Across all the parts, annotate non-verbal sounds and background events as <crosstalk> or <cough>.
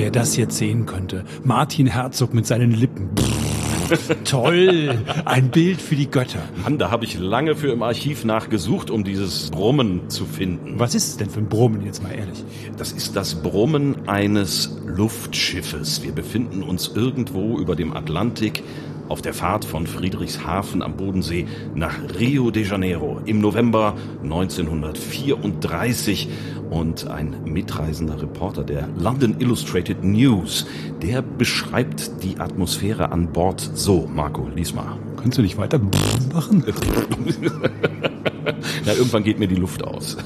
Wer das jetzt sehen könnte. Martin Herzog mit seinen Lippen. <laughs> Toll, ein Bild für die Götter. Mann, da habe ich lange für im Archiv nachgesucht, um dieses Brummen zu finden. Was ist es denn für ein Brummen, jetzt mal ehrlich? Das ist das Brummen eines Luftschiffes. Wir befinden uns irgendwo über dem Atlantik auf der Fahrt von Friedrichshafen am Bodensee nach Rio de Janeiro im November 1934 und ein mitreisender Reporter der London Illustrated News, der beschreibt die Atmosphäre an Bord so. Marco, lies mal. Kannst du nicht weiter machen? <laughs> Na, irgendwann geht mir die Luft aus.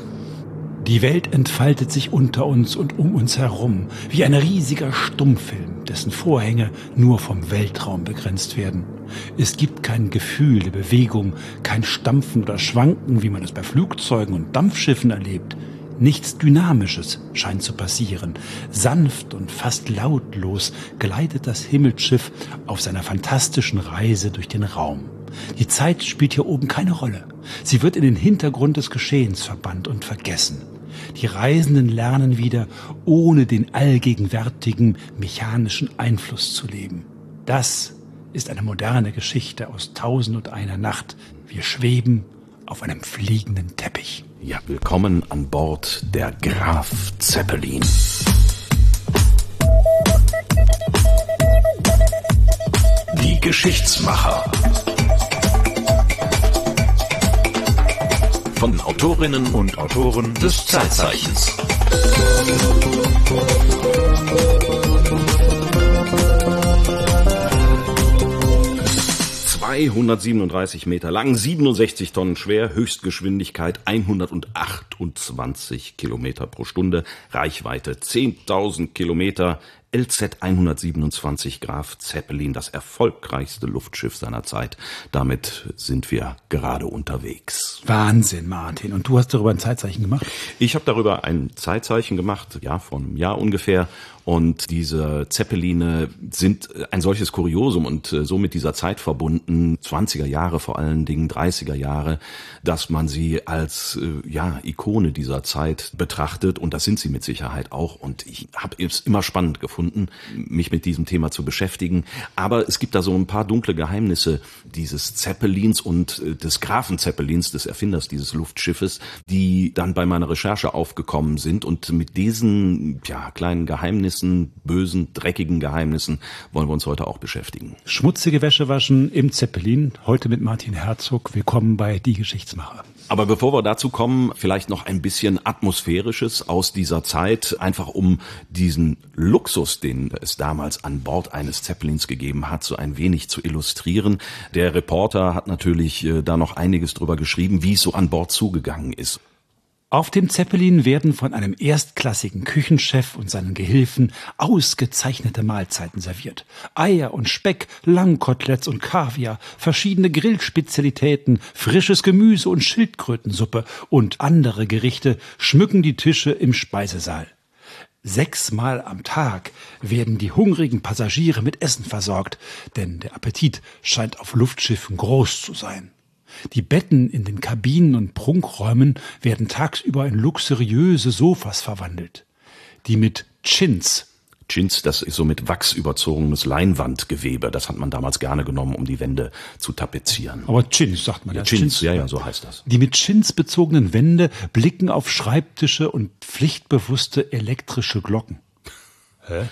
Die Welt entfaltet sich unter uns und um uns herum, wie ein riesiger Stummfilm, dessen Vorhänge nur vom Weltraum begrenzt werden. Es gibt kein Gefühl der Bewegung, kein Stampfen oder Schwanken, wie man es bei Flugzeugen und Dampfschiffen erlebt. Nichts Dynamisches scheint zu passieren. Sanft und fast lautlos gleitet das Himmelsschiff auf seiner fantastischen Reise durch den Raum. Die Zeit spielt hier oben keine Rolle. Sie wird in den Hintergrund des Geschehens verbannt und vergessen. Die Reisenden lernen wieder, ohne den allgegenwärtigen mechanischen Einfluss zu leben. Das ist eine moderne Geschichte aus Tausend und einer Nacht. Wir schweben auf einem fliegenden Teppich. Ja, willkommen an Bord der Graf Zeppelin. Die Geschichtsmacher. Von Autorinnen und Autoren des Zeitzeichens. 237 Meter lang, 67 Tonnen schwer, Höchstgeschwindigkeit 128 Kilometer pro Stunde, Reichweite 10.000 Kilometer, LZ 127 Graf Zeppelin, das erfolgreichste Luftschiff seiner Zeit. Damit sind wir gerade unterwegs. Wahnsinn, Martin. Und du hast darüber ein Zeitzeichen gemacht? Ich habe darüber ein Zeitzeichen gemacht, ja, vor einem Jahr ungefähr. Und diese Zeppeline sind ein solches Kuriosum und äh, so mit dieser Zeit verbunden, 20er Jahre vor allen Dingen, 30er Jahre, dass man sie als äh, ja, Ikone dieser Zeit betrachtet. Und das sind sie mit Sicherheit auch. Und ich habe es immer spannend gefunden, mich mit diesem Thema zu beschäftigen. Aber es gibt da so ein paar dunkle Geheimnisse dieses Zeppelins und äh, des Grafen Zeppelins, des Erfinders dieses Luftschiffes, die dann bei meiner Recherche aufgekommen sind. Und mit diesen ja, kleinen Geheimnissen Geheimnissen, bösen, dreckigen Geheimnissen wollen wir uns heute auch beschäftigen. Schmutzige Wäsche waschen im Zeppelin. Heute mit Martin Herzog. Willkommen bei Die Geschichtsmacher. Aber bevor wir dazu kommen, vielleicht noch ein bisschen atmosphärisches aus dieser Zeit, einfach um diesen Luxus, den es damals an Bord eines Zeppelins gegeben hat, so ein wenig zu illustrieren. Der Reporter hat natürlich äh, da noch einiges drüber geschrieben, wie es so an Bord zugegangen ist. Auf dem Zeppelin werden von einem erstklassigen Küchenchef und seinen Gehilfen ausgezeichnete Mahlzeiten serviert. Eier und Speck, Langkoteletts und Kaviar, verschiedene Grillspezialitäten, frisches Gemüse und Schildkrötensuppe und andere Gerichte schmücken die Tische im Speisesaal. Sechsmal am Tag werden die hungrigen Passagiere mit Essen versorgt, denn der Appetit scheint auf Luftschiffen groß zu sein. Die Betten in den Kabinen und Prunkräumen werden tagsüber in luxuriöse Sofas verwandelt, die mit Chins Chins, das ist so mit Wachs überzogenes Leinwandgewebe. Das hat man damals gerne genommen, um die Wände zu tapezieren. Aber Chins sagt man ja. Chins, Chins, ja, ja, so heißt das. Die mit Chins bezogenen Wände blicken auf Schreibtische und pflichtbewusste elektrische Glocken. Hä?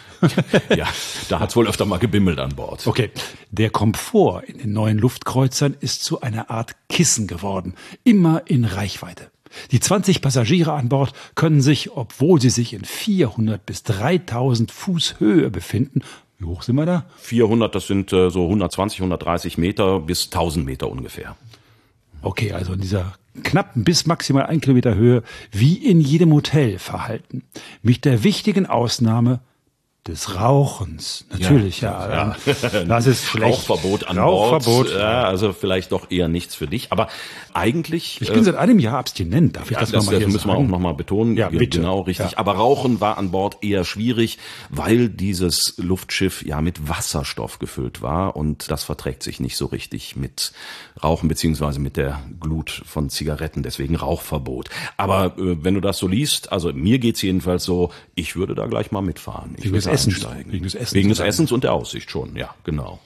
<laughs> ja, da hat's wohl öfter mal gebimmelt an Bord. Okay. Der Komfort in den neuen Luftkreuzern ist zu einer Art Kissen geworden, immer in Reichweite. Die 20 Passagiere an Bord können sich, obwohl sie sich in 400 bis 3000 Fuß Höhe befinden, wie hoch sind wir da? 400, das sind äh, so 120, 130 Meter bis 1000 Meter ungefähr. Okay, also in dieser knappen bis maximal ein Kilometer Höhe, wie in jedem Hotel verhalten. Mit der wichtigen Ausnahme, des Rauchens. Natürlich, ja. ja. ja. Das ist schlecht. Rauchverbot an Rauchverbot. Bord. Ja, also vielleicht doch eher nichts für dich. Aber eigentlich. Ich bin äh, seit einem Jahr abstinent. Darf ich das, das nochmal Das müssen wir auch nochmal betonen. Ja, bitte. Genau, richtig. Aber Rauchen war an Bord eher schwierig, weil dieses Luftschiff ja mit Wasserstoff gefüllt war und das verträgt sich nicht so richtig mit Rauchen beziehungsweise mit der Glut von Zigaretten. Deswegen Rauchverbot. Aber äh, wenn du das so liest, also mir geht's jedenfalls so, ich würde da gleich mal mitfahren. Ich Essens. Wegen des Essens. Wegen des Essens und der Aussicht schon, ja, genau.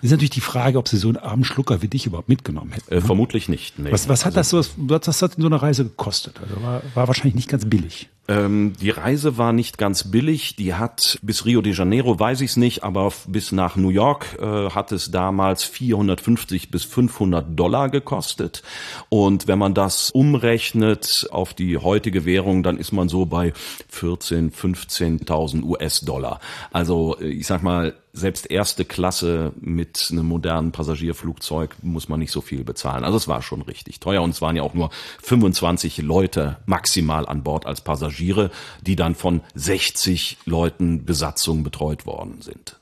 Ist natürlich die Frage, ob sie so einen armen Schlucker wie dich überhaupt mitgenommen hätten. Äh, vermutlich nicht. Nee. Was, was hat also, das so, was hat denn so eine Reise gekostet? Also war, war wahrscheinlich nicht ganz billig. Ähm, die Reise war nicht ganz billig. Die hat bis Rio de Janeiro, weiß ich es nicht, aber bis nach New York äh, hat es damals 450 bis 500 Dollar gekostet. Und wenn man das umrechnet auf die heutige Währung, dann ist man so bei 14, 15.000 US-Dollar. Also äh, ich sag mal, selbst erste Klasse mit einem modernen Passagierflugzeug muss man nicht so viel bezahlen. Also es war schon richtig teuer und es waren ja auch nur 25 Leute maximal an Bord als Passagiere, die dann von 60 Leuten Besatzung betreut worden sind.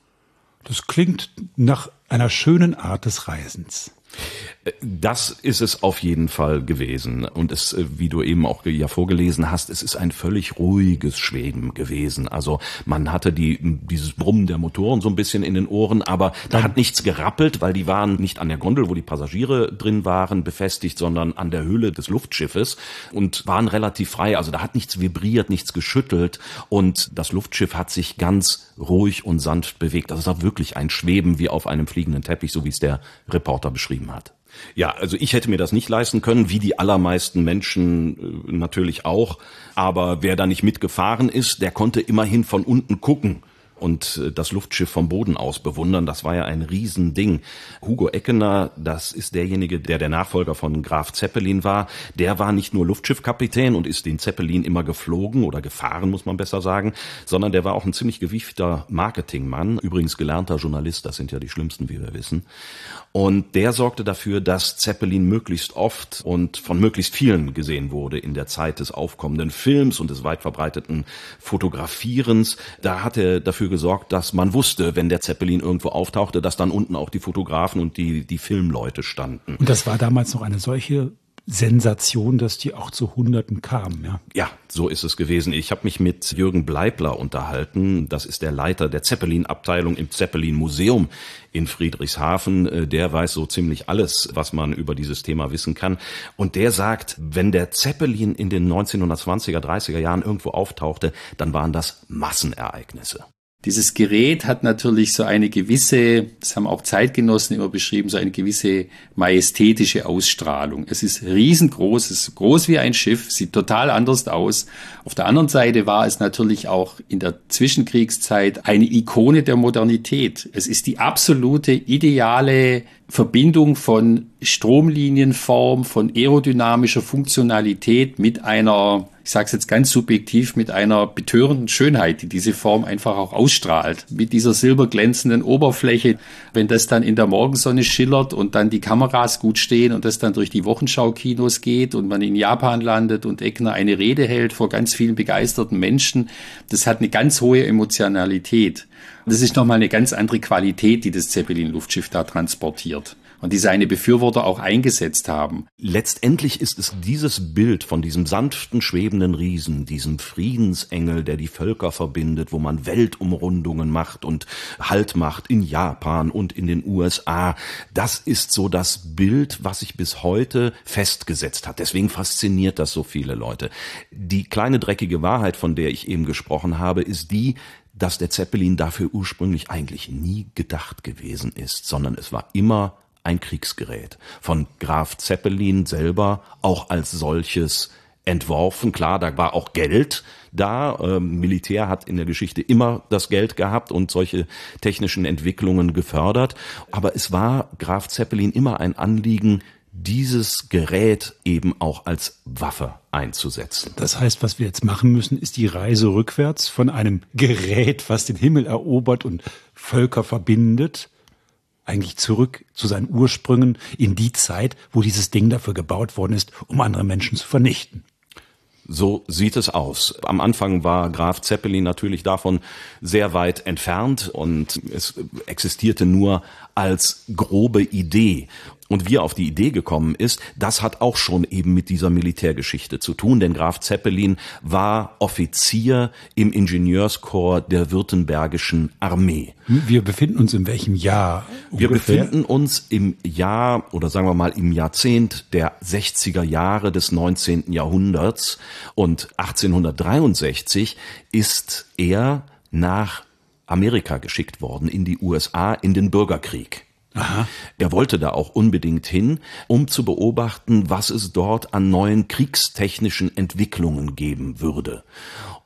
Das klingt nach einer schönen Art des Reisens. Das ist es auf jeden Fall gewesen. Und es, äh, wie du eben auch ja vorgelesen hast, es ist ein völlig ruhiges Schweben gewesen. Also man hatte die, dieses Brummen der Motoren so ein bisschen in den Ohren, aber da hat nichts gerappelt, weil die waren nicht an der Gondel, wo die Passagiere drin waren, befestigt, sondern an der Hülle des Luftschiffes und waren relativ frei. Also da hat nichts vibriert, nichts geschüttelt und das Luftschiff hat sich ganz ruhig und sanft bewegt. Das war wirklich ein Schweben wie auf einem fliegenden Teppich, so wie es der Reporter beschrieben hat. Ja, also ich hätte mir das nicht leisten können, wie die allermeisten Menschen äh, natürlich auch. Aber wer da nicht mitgefahren ist, der konnte immerhin von unten gucken und äh, das Luftschiff vom Boden aus bewundern. Das war ja ein Riesending. Hugo Eckener, das ist derjenige, der der Nachfolger von Graf Zeppelin war. Der war nicht nur Luftschiffkapitän und ist den Zeppelin immer geflogen oder gefahren, muss man besser sagen, sondern der war auch ein ziemlich gewiefter Marketingmann. Übrigens gelernter Journalist, das sind ja die schlimmsten, wie wir wissen. Und der sorgte dafür, dass Zeppelin möglichst oft und von möglichst vielen gesehen wurde in der Zeit des aufkommenden Films und des weit verbreiteten Fotografierens. Da hat er dafür gesorgt, dass man wusste, wenn der Zeppelin irgendwo auftauchte, dass dann unten auch die Fotografen und die, die Filmleute standen. Und das war damals noch eine solche Sensation, dass die auch zu Hunderten kamen, ja. Ja, so ist es gewesen. Ich habe mich mit Jürgen Bleibler unterhalten. Das ist der Leiter der Zeppelin-Abteilung im Zeppelin-Museum in Friedrichshafen. Äh, der weiß so ziemlich alles, was man über dieses Thema wissen kann. Und der sagt, wenn der Zeppelin in den 1920er, 30er Jahren irgendwo auftauchte, dann waren das Massenereignisse. Dieses Gerät hat natürlich so eine gewisse, das haben auch Zeitgenossen immer beschrieben, so eine gewisse majestätische Ausstrahlung. Es ist riesengroß, es ist groß wie ein Schiff, sieht total anders aus. Auf der anderen Seite war es natürlich auch in der Zwischenkriegszeit eine Ikone der Modernität. Es ist die absolute ideale Verbindung von Stromlinienform, von aerodynamischer Funktionalität mit einer, ich sage es jetzt ganz subjektiv, mit einer betörenden Schönheit, die diese Form einfach auch ausstrahlt. Mit dieser silberglänzenden Oberfläche, wenn das dann in der Morgensonne schillert und dann die Kameras gut stehen und das dann durch die Wochenschau-Kinos geht und man in Japan landet und Eckner eine Rede hält vor ganz vielen begeisterten Menschen, das hat eine ganz hohe Emotionalität. Das ist nochmal eine ganz andere Qualität, die das Zeppelin-Luftschiff da transportiert und die seine Befürworter auch eingesetzt haben. Letztendlich ist es dieses Bild von diesem sanften, schwebenden Riesen, diesem Friedensengel, der die Völker verbindet, wo man Weltumrundungen macht und Halt macht in Japan und in den USA. Das ist so das Bild, was sich bis heute festgesetzt hat. Deswegen fasziniert das so viele Leute. Die kleine dreckige Wahrheit, von der ich eben gesprochen habe, ist die, dass der Zeppelin dafür ursprünglich eigentlich nie gedacht gewesen ist, sondern es war immer ein Kriegsgerät. Von Graf Zeppelin selber auch als solches entworfen. Klar, da war auch Geld da. Ähm, Militär hat in der Geschichte immer das Geld gehabt und solche technischen Entwicklungen gefördert. Aber es war Graf Zeppelin immer ein Anliegen, dieses Gerät eben auch als Waffe einzusetzen. Das heißt, was wir jetzt machen müssen, ist die Reise rückwärts von einem Gerät, was den Himmel erobert und Völker verbindet, eigentlich zurück zu seinen Ursprüngen in die Zeit, wo dieses Ding dafür gebaut worden ist, um andere Menschen zu vernichten. So sieht es aus. Am Anfang war Graf Zeppelin natürlich davon sehr weit entfernt und es existierte nur als grobe Idee und wie er auf die Idee gekommen ist, das hat auch schon eben mit dieser Militärgeschichte zu tun, denn Graf Zeppelin war Offizier im Ingenieurskorps der württembergischen Armee. Wir befinden uns in welchem Jahr? Ungefähr? Wir befinden uns im Jahr oder sagen wir mal im Jahrzehnt der 60er Jahre des 19. Jahrhunderts und 1863 ist er nach Amerika geschickt worden, in die USA, in den Bürgerkrieg. Aha. Er wollte da auch unbedingt hin, um zu beobachten, was es dort an neuen kriegstechnischen Entwicklungen geben würde.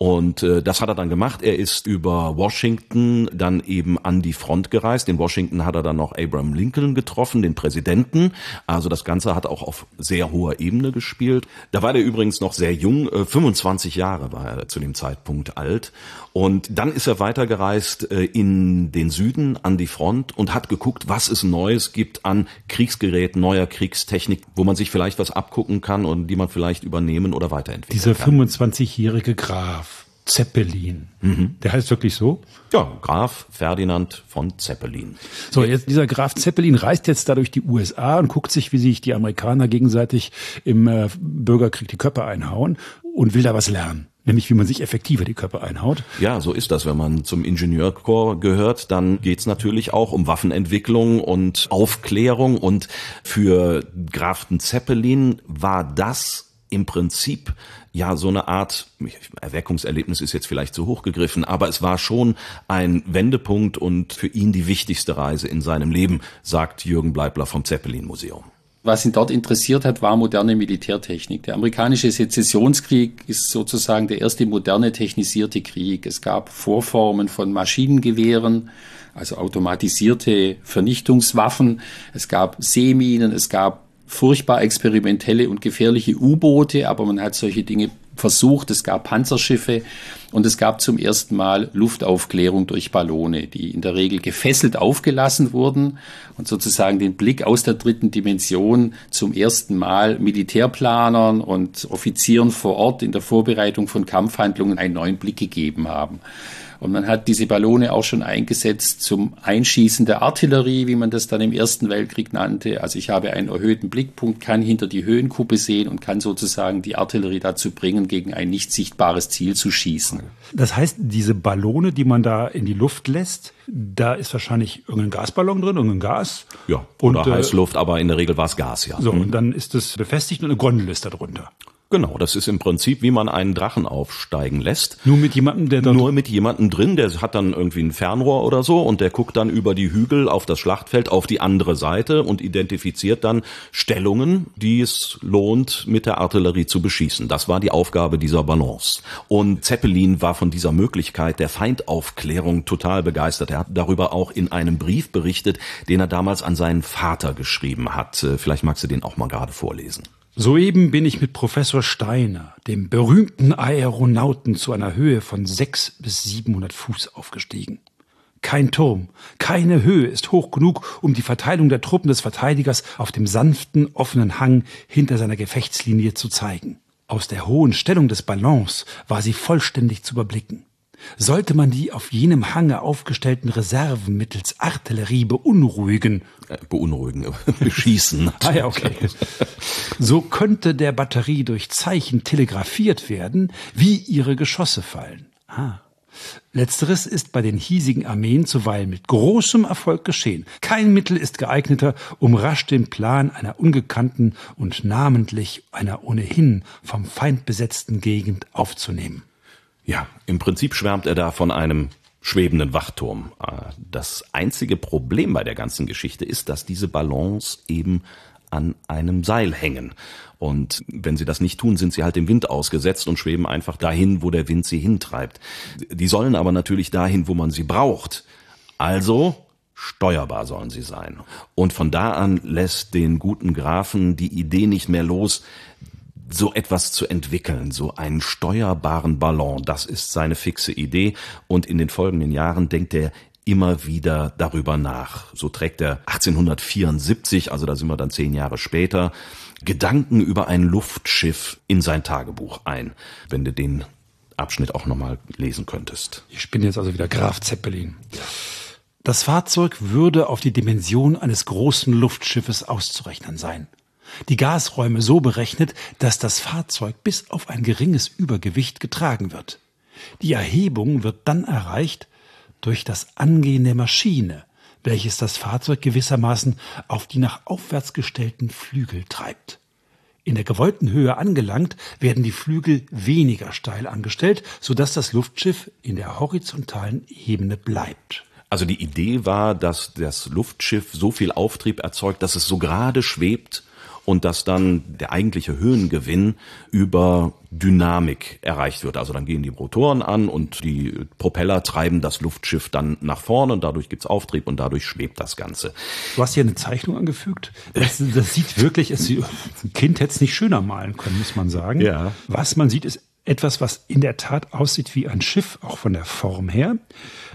Und äh, das hat er dann gemacht. Er ist über Washington dann eben an die Front gereist. In Washington hat er dann noch Abraham Lincoln getroffen, den Präsidenten. Also das Ganze hat auch auf sehr hoher Ebene gespielt. Da war er übrigens noch sehr jung, äh, 25 Jahre war er zu dem Zeitpunkt alt. Und dann ist er weitergereist äh, in den Süden an die Front und hat geguckt, was es Neues gibt an Kriegsgerät, neuer Kriegstechnik, wo man sich vielleicht was abgucken kann und die man vielleicht übernehmen oder weiterentwickeln Dieser kann. 25-jährige Graf Zeppelin, der heißt wirklich so? Ja, Graf Ferdinand von Zeppelin. So, jetzt dieser Graf Zeppelin reist jetzt da durch die USA und guckt sich, wie sich die Amerikaner gegenseitig im äh, Bürgerkrieg die Köpfe einhauen und will da was lernen. Nämlich, wie man sich effektiver die Köpfe einhaut. Ja, so ist das. Wenn man zum Ingenieurkorps gehört, dann geht's natürlich auch um Waffenentwicklung und Aufklärung. Und für Grafen Zeppelin war das im Prinzip ja so eine Art Erweckungserlebnis ist jetzt vielleicht zu hoch gegriffen, aber es war schon ein Wendepunkt und für ihn die wichtigste Reise in seinem Leben, sagt Jürgen Bleibler vom Zeppelin Museum. Was ihn dort interessiert hat, war moderne Militärtechnik. Der amerikanische Sezessionskrieg ist sozusagen der erste moderne technisierte Krieg. Es gab Vorformen von Maschinengewehren, also automatisierte Vernichtungswaffen. Es gab Seeminen, es gab furchtbar experimentelle und gefährliche U-Boote, aber man hat solche Dinge versucht. Es gab Panzerschiffe und es gab zum ersten Mal Luftaufklärung durch Ballone, die in der Regel gefesselt aufgelassen wurden und sozusagen den Blick aus der dritten Dimension zum ersten Mal Militärplanern und Offizieren vor Ort in der Vorbereitung von Kampfhandlungen einen neuen Blick gegeben haben. Und man hat diese Ballone auch schon eingesetzt zum Einschießen der Artillerie, wie man das dann im Ersten Weltkrieg nannte. Also ich habe einen erhöhten Blickpunkt, kann hinter die Höhenkuppe sehen und kann sozusagen die Artillerie dazu bringen, gegen ein nicht sichtbares Ziel zu schießen. Das heißt, diese Ballone, die man da in die Luft lässt, da ist wahrscheinlich irgendein Gasballon drin, irgendein Gas. Ja, und oder äh, Heißluft, aber in der Regel war es Gas, ja. So, und dann ist es befestigt und eine Gondel ist da drunter. Genau, das ist im Prinzip, wie man einen Drachen aufsteigen lässt. Nur mit jemandem, der dort Nur mit jemandem drin, der hat dann irgendwie ein Fernrohr oder so und der guckt dann über die Hügel auf das Schlachtfeld auf die andere Seite und identifiziert dann Stellungen, die es lohnt, mit der Artillerie zu beschießen. Das war die Aufgabe dieser Balance. Und Zeppelin war von dieser Möglichkeit der Feindaufklärung total begeistert. Er hat darüber auch in einem Brief berichtet, den er damals an seinen Vater geschrieben hat. Äh, Vielleicht magst du den auch mal gerade vorlesen. Soeben bin ich mit Professor Steiner, dem berühmten Aeronauten, zu einer Höhe von sechs bis 700 Fuß aufgestiegen. Kein Turm, keine Höhe ist hoch genug, um die Verteilung der Truppen des Verteidigers auf dem sanften, offenen Hang hinter seiner Gefechtslinie zu zeigen. Aus der hohen Stellung des Ballons war sie vollständig zu überblicken. Sollte man die auf jenem Hange aufgestellten Reserven mittels Artillerie beunruhigen, Äh, Beunruhigen, <laughs> beschießen. <laughs> Ah ja, okay. So könnte der Batterie durch Zeichen telegrafiert werden, wie ihre Geschosse fallen. Ah. Letzteres ist bei den hiesigen Armeen zuweilen mit großem Erfolg geschehen. Kein Mittel ist geeigneter, um rasch den Plan einer ungekannten und namentlich einer ohnehin vom Feind besetzten Gegend aufzunehmen. Ja, im Prinzip schwärmt er da von einem schwebenden Wachturm. Äh, Das einzige Problem bei der ganzen Geschichte ist, dass diese Ballons eben an einem Seil hängen. Und wenn sie das nicht tun, sind sie halt dem Wind ausgesetzt und schweben einfach dahin, wo der Wind sie hintreibt. Die sollen aber natürlich dahin, wo man sie braucht. Also steuerbar sollen sie sein. Und von da an lässt den guten Grafen die Idee nicht mehr los, so etwas zu entwickeln, so einen steuerbaren Ballon, das ist seine fixe Idee und in den folgenden Jahren denkt er immer wieder darüber nach. So trägt er 1874, also da sind wir dann zehn Jahre später, Gedanken über ein Luftschiff in sein Tagebuch ein, wenn du den Abschnitt auch nochmal lesen könntest. Ich bin jetzt also wieder Graf Zeppelin. Das Fahrzeug würde auf die Dimension eines großen Luftschiffes auszurechnen sein. Die Gasräume so berechnet, dass das Fahrzeug bis auf ein geringes Übergewicht getragen wird. Die Erhebung wird dann erreicht durch das Angehen der Maschine, welches das Fahrzeug gewissermaßen auf die nach aufwärts gestellten Flügel treibt. In der gewollten Höhe angelangt, werden die Flügel weniger steil angestellt, sodass das Luftschiff in der horizontalen Ebene bleibt. Also die Idee war, dass das Luftschiff so viel Auftrieb erzeugt, dass es so gerade schwebt und dass dann der eigentliche Höhengewinn über Dynamik erreicht wird. Also dann gehen die Rotoren an und die Propeller treiben das Luftschiff dann nach vorne und dadurch gibt's Auftrieb und dadurch schwebt das Ganze. Du hast hier eine Zeichnung angefügt. Das, das sieht wirklich, es, ein Kind hätte es nicht schöner malen können, muss man sagen. Ja. Was man sieht, ist etwas, was in der Tat aussieht wie ein Schiff, auch von der Form her.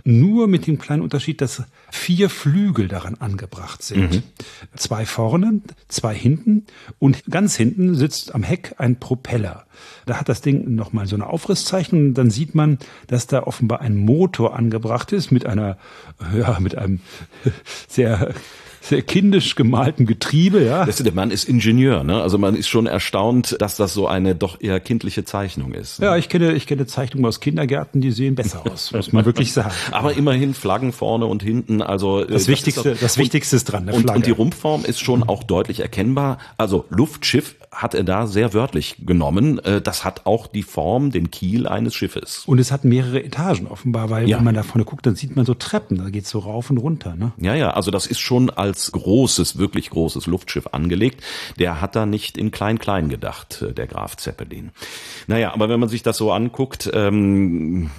Nur mit dem kleinen Unterschied, dass vier Flügel daran angebracht sind. Mhm. Zwei vorne, zwei hinten und ganz hinten sitzt am Heck ein Propeller. Da hat das Ding nochmal so eine Aufrisszeichnung und dann sieht man, dass da offenbar ein Motor angebracht ist mit einer, <laughs> ja, mit einem <laughs> sehr sehr kindisch gemalten Getriebe, ja. Das, der Mann ist Ingenieur, ne? Also man ist schon erstaunt, dass das so eine doch eher kindliche Zeichnung ist. Ne? Ja, ich kenne, ich kenne Zeichnungen aus Kindergärten, die sehen besser aus, muss man wirklich sagen. <laughs> Aber immerhin Flaggen vorne und hinten, also äh, das, das Wichtigste, ist doch, das Wichtigste ist dran, Flagge. Und, und die Rumpfform ist schon auch deutlich erkennbar. Also Luftschiff hat er da sehr wörtlich genommen. Äh, das hat auch die Form, den Kiel eines Schiffes. Und es hat mehrere Etagen offenbar, weil ja. wenn man da vorne guckt, dann sieht man so Treppen, da geht's so rauf und runter. Ne? Ja, ja, also das ist schon als großes, wirklich großes Luftschiff angelegt. Der hat da nicht in Klein-Klein gedacht, äh, der Graf Zeppelin. Naja, aber wenn man sich das so anguckt, ähm,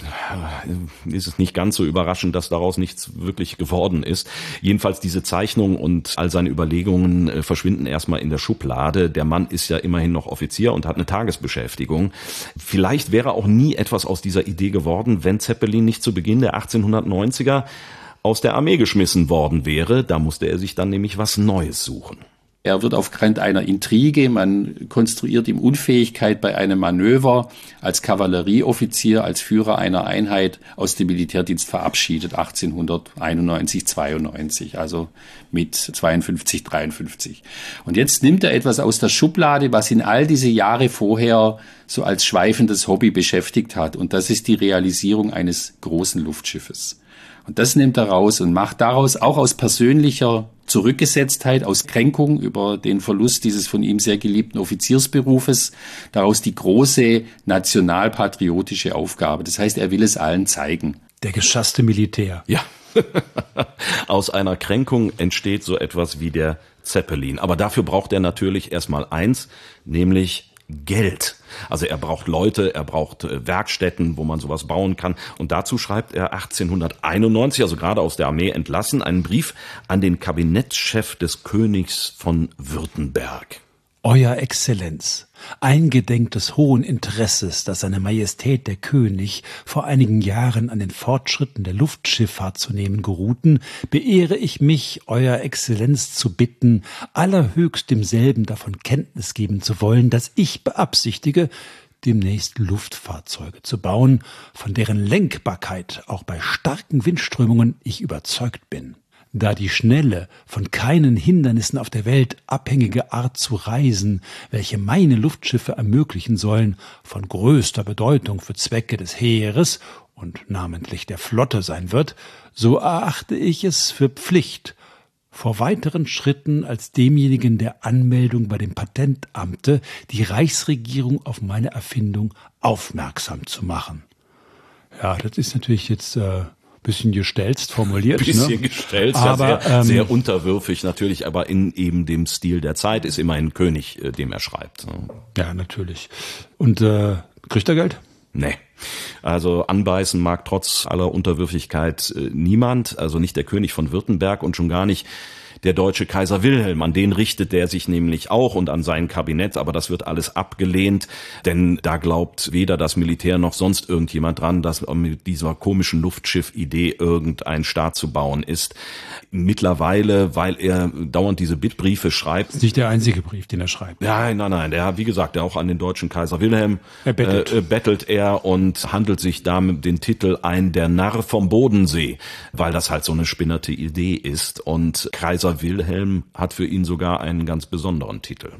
ist es nicht ganz so überraschend, dass daraus nichts wirklich geworden ist. Jedenfalls diese Zeichnung und all seine Überlegungen äh, verschwinden erstmal in der Schublade. Der Mann ist ja immerhin noch Offizier und hat eine Tagesbeschäftigung. Vielleicht wäre auch nie etwas aus dieser Idee geworden, wenn Zeppelin nicht zu Beginn der 1890er aus der Armee geschmissen worden wäre. Da musste er sich dann nämlich was Neues suchen. Er wird aufgrund einer Intrige, man konstruiert ihm Unfähigkeit bei einem Manöver als Kavallerieoffizier, als Führer einer Einheit aus dem Militärdienst verabschiedet, 1891, 92, also mit 52, 53. Und jetzt nimmt er etwas aus der Schublade, was ihn all diese Jahre vorher so als schweifendes Hobby beschäftigt hat. Und das ist die Realisierung eines großen Luftschiffes. Und das nimmt er raus und macht daraus auch aus persönlicher Zurückgesetztheit, aus Kränkung über den Verlust dieses von ihm sehr geliebten Offiziersberufes, daraus die große nationalpatriotische Aufgabe. Das heißt, er will es allen zeigen. Der geschasste Militär. Ja. <laughs> aus einer Kränkung entsteht so etwas wie der Zeppelin. Aber dafür braucht er natürlich erstmal eins, nämlich Geld. Also er braucht Leute, er braucht äh, Werkstätten, wo man sowas bauen kann. Und dazu schreibt er 1891, also gerade aus der Armee entlassen, einen Brief an den Kabinettschef des Königs von Württemberg. Euer Exzellenz, eingedenk des hohen Interesses, das seine Majestät der König vor einigen Jahren an den Fortschritten der Luftschifffahrt zu nehmen geruhten, beehre ich mich, Euer Exzellenz zu bitten, allerhöchst demselben davon Kenntnis geben zu wollen, dass ich beabsichtige, demnächst Luftfahrzeuge zu bauen, von deren Lenkbarkeit auch bei starken Windströmungen ich überzeugt bin da die schnelle, von keinen Hindernissen auf der Welt abhängige Art zu reisen, welche meine Luftschiffe ermöglichen sollen, von größter Bedeutung für Zwecke des Heeres und namentlich der Flotte sein wird, so erachte ich es für Pflicht, vor weiteren Schritten als demjenigen der Anmeldung bei dem Patentamte die Reichsregierung auf meine Erfindung aufmerksam zu machen. Ja, das ist natürlich jetzt äh, bisschen gestelzt formuliert. Bisschen ne? gestelzt, aber, ja, sehr, ähm, sehr unterwürfig natürlich, aber in eben dem Stil der Zeit ist immer ein König, äh, dem er schreibt. Ne? Ja, natürlich. Und äh, kriegt er Geld? Nee. Also anbeißen mag trotz aller Unterwürfigkeit äh, niemand, also nicht der König von Württemberg und schon gar nicht der deutsche Kaiser Wilhelm. An den richtet er sich nämlich auch und an sein Kabinett, aber das wird alles abgelehnt, denn da glaubt weder das Militär noch sonst irgendjemand dran, dass mit dieser komischen Luftschiff-Idee irgendein Staat zu bauen ist. Mittlerweile, weil er dauernd diese Bittbriefe schreibt. Das ist nicht der einzige Brief, den er schreibt. Nein, nein, nein. Der, wie gesagt, der auch an den deutschen Kaiser Wilhelm er bettelt. Äh, bettelt er und handelt sich damit den Titel ein Der Narr vom Bodensee, weil das halt so eine spinnerte Idee ist. Und Kaiser Wilhelm hat für ihn sogar einen ganz besonderen Titel.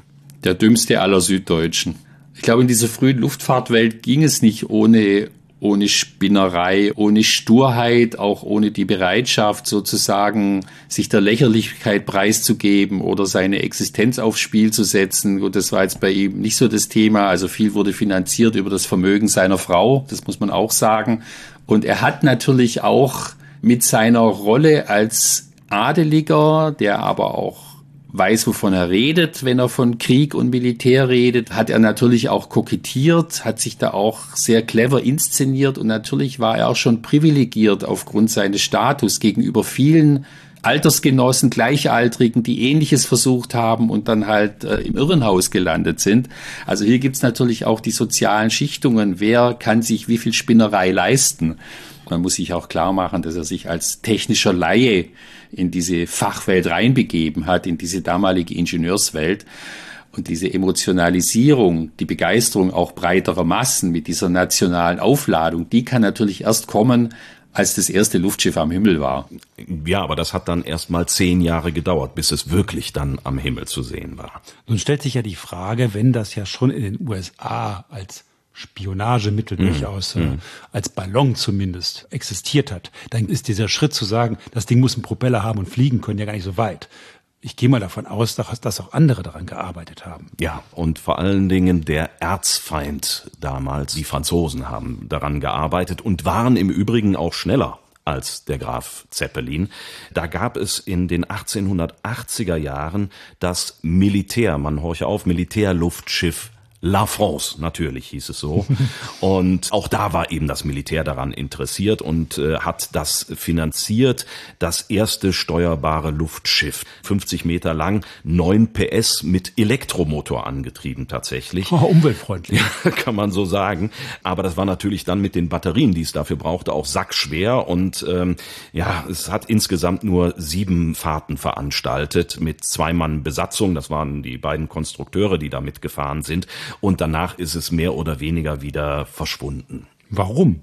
Der dümmste aller Süddeutschen. Ich glaube, in dieser frühen Luftfahrtwelt ging es nicht ohne ohne Spinnerei, ohne Sturheit, auch ohne die Bereitschaft sozusagen, sich der Lächerlichkeit preiszugeben oder seine Existenz aufs Spiel zu setzen. Und das war jetzt bei ihm nicht so das Thema. Also viel wurde finanziert über das Vermögen seiner Frau, das muss man auch sagen. Und er hat natürlich auch mit seiner Rolle als Adeliger, der aber auch weiß, wovon er redet, wenn er von Krieg und Militär redet, hat er natürlich auch kokettiert, hat sich da auch sehr clever inszeniert und natürlich war er auch schon privilegiert aufgrund seines Status gegenüber vielen Altersgenossen, Gleichaltrigen, die ähnliches versucht haben und dann halt äh, im Irrenhaus gelandet sind. Also hier gibt's natürlich auch die sozialen Schichtungen. Wer kann sich wie viel Spinnerei leisten? Man muss sich auch klar machen, dass er sich als technischer Laie in diese Fachwelt reinbegeben hat, in diese damalige Ingenieurswelt. Und diese Emotionalisierung, die Begeisterung auch breiterer Massen mit dieser nationalen Aufladung, die kann natürlich erst kommen, als das erste Luftschiff am Himmel war. Ja, aber das hat dann erst mal zehn Jahre gedauert, bis es wirklich dann am Himmel zu sehen war. Nun stellt sich ja die Frage, wenn das ja schon in den USA als Spionagemittel mhm. durchaus äh, mhm. als Ballon zumindest existiert hat, dann ist dieser Schritt zu sagen, das Ding muss einen Propeller haben und fliegen können, ja gar nicht so weit. Ich gehe mal davon aus, dass auch andere daran gearbeitet haben. Ja, und vor allen Dingen der Erzfeind damals, die Franzosen haben daran gearbeitet und waren im Übrigen auch schneller als der Graf Zeppelin. Da gab es in den 1880er Jahren das Militär, man horche auf, Militärluftschiff La France, natürlich hieß es so. <laughs> Und auch da war eben das Militär daran interessiert und äh, hat das finanziert. Das erste steuerbare Luftschiff, 50 Meter lang, 9 PS mit Elektromotor angetrieben tatsächlich. Oh, umweltfreundlich. <laughs> Ja, kann man so sagen. Aber das war natürlich dann mit den Batterien, die es dafür brauchte, auch sackschwer. Und ähm, ja, es hat insgesamt nur sieben Fahrten veranstaltet mit zwei Mann Besatzung. Das waren die beiden Konstrukteure, die da mitgefahren sind und danach ist es mehr oder weniger wieder verschwunden. Warum?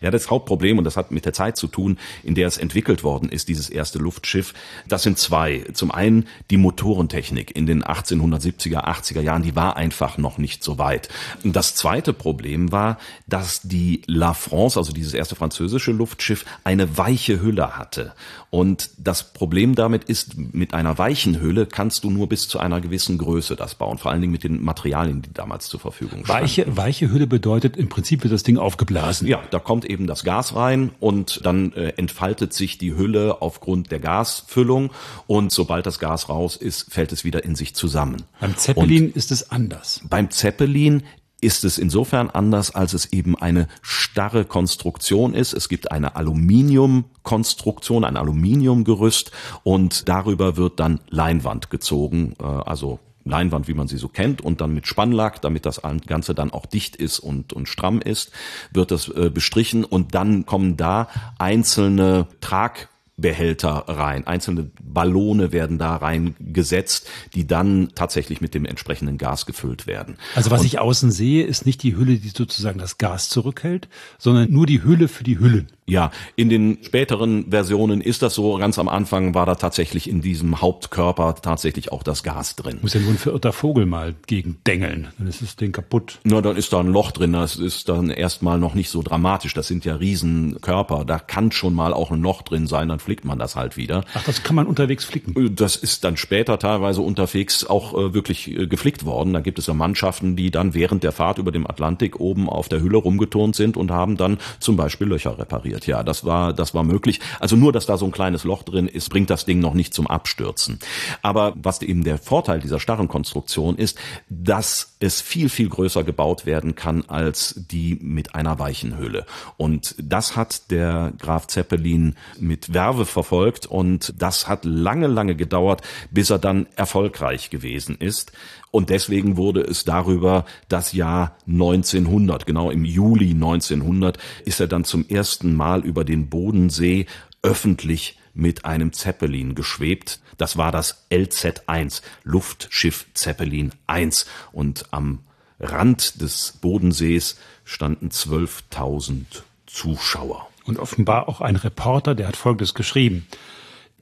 Ja, das Hauptproblem, und das hat mit der Zeit zu tun, in der es entwickelt worden ist, dieses erste Luftschiff, das sind zwei. Zum einen die Motorentechnik in den 1870er, 80er Jahren, die war einfach noch nicht so weit. Und das zweite Problem war, dass die La France, also dieses erste französische Luftschiff, eine weiche Hülle hatte. Und das Problem damit ist, mit einer weichen Hülle kannst du nur bis zu einer gewissen Größe das bauen, vor allen Dingen mit den Materialien, die damals zur Verfügung standen. Weiche, weiche Hülle bedeutet, im Prinzip wird das Ding aufgeblasen. Ja, da kommt eben das Gas rein und dann äh, entfaltet sich die Hülle aufgrund der Gasfüllung und sobald das Gas raus ist, fällt es wieder in sich zusammen. Beim Zeppelin und ist es anders. Beim Zeppelin ist es insofern anders, als es eben eine starre Konstruktion ist. Es gibt eine Aluminiumkonstruktion, ein Aluminiumgerüst und darüber wird dann Leinwand gezogen, äh, also Leinwand, wie man sie so kennt, und dann mit Spannlack, damit das Ganze dann auch dicht ist und, und stramm ist, wird das äh, bestrichen und dann kommen da einzelne Trag Behälter rein. Einzelne Ballone werden da reingesetzt, die dann tatsächlich mit dem entsprechenden Gas gefüllt werden. Also was Und ich außen sehe, ist nicht die Hülle, die sozusagen das Gas zurückhält, sondern nur die Hülle für die Hüllen. Ja, in den späteren Versionen ist das so. Ganz am Anfang war da tatsächlich in diesem Hauptkörper tatsächlich auch das Gas drin. Muss ja nur ein verirrter Vogel mal gegen dengeln, dann ist das Ding kaputt. Na, dann ist da ein Loch drin. Das ist dann erstmal noch nicht so dramatisch. Das sind ja Riesenkörper. Da kann schon mal auch ein Loch drin sein. Dann flickt man das halt wieder. Ach, das kann man unterwegs flicken? Das ist dann später teilweise unterwegs auch äh, wirklich äh, geflickt worden. Da gibt es ja Mannschaften, die dann während der Fahrt über dem Atlantik oben auf der Hülle rumgeturnt sind und haben dann zum Beispiel Löcher repariert repariert. Ja, das war, das war möglich. Also nur, dass da so ein kleines Loch drin ist, bringt das Ding noch nicht zum Abstürzen. Aber was eben der Vorteil dieser starren Konstruktion ist, dass es viel, viel größer gebaut werden kann als die mit einer weichen Hülle. Und das hat der Graf Zeppelin mit Werbe verfolgt und das hat lange, lange gedauert, bis er dann erfolgreich gewesen ist. Und deswegen wurde es darüber das Jahr 1900, genau im Juli 1900, ist er dann zum ersten Mal über den Bodensee öffentlich mit einem Zeppelin geschwebt. Das war das LZ-1, Luftschiff Zeppelin 1. Und am Rand des Bodensees standen 12.000 Zuschauer. Und offenbar auch ein Reporter, der hat Folgendes geschrieben.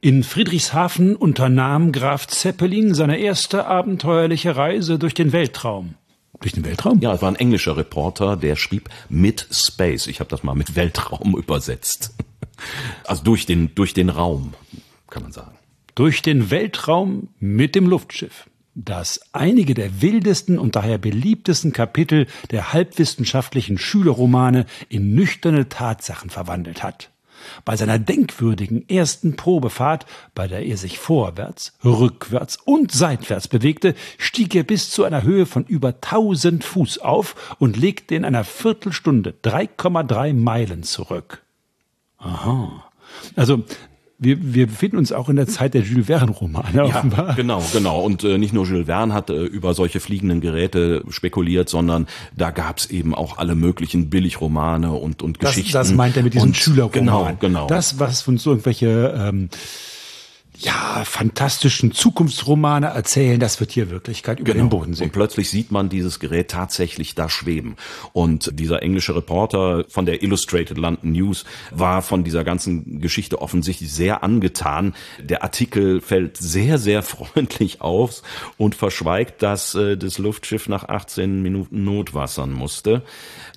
In Friedrichshafen unternahm Graf Zeppelin seine erste abenteuerliche Reise durch den Weltraum. Durch den Weltraum? Ja, es war ein englischer Reporter, der schrieb mit Space. Ich habe das mal mit Weltraum <laughs> übersetzt. Also durch den, durch den Raum, kann man sagen. Durch den Weltraum mit dem Luftschiff das einige der wildesten und daher beliebtesten Kapitel der halbwissenschaftlichen Schülerromane in nüchterne Tatsachen verwandelt hat. Bei seiner denkwürdigen ersten Probefahrt, bei der er sich vorwärts, rückwärts und seitwärts bewegte, stieg er bis zu einer Höhe von über 1000 Fuß auf und legte in einer Viertelstunde 3,3 Meilen zurück. Aha. Also wir, wir befinden uns auch in der Zeit der Jules Verne-Romane ja, offenbar. Genau, genau. Und äh, nicht nur Jules Verne hat äh, über solche fliegenden Geräte spekuliert, sondern da gab's eben auch alle möglichen Billigromane und, und das, Geschichten. Das meint er mit diesen Schülerromanen. Genau, genau. Das, was von so irgendwelche ähm, ja, fantastischen Zukunftsromane erzählen, das wird hier Wirklichkeit über genau. den Bodensee. Und plötzlich sieht man dieses Gerät tatsächlich da schweben. Und dieser englische Reporter von der Illustrated London News war von dieser ganzen Geschichte offensichtlich sehr angetan. Der Artikel fällt sehr, sehr <laughs> freundlich auf und verschweigt, dass äh, das Luftschiff nach 18 Minuten notwassern musste.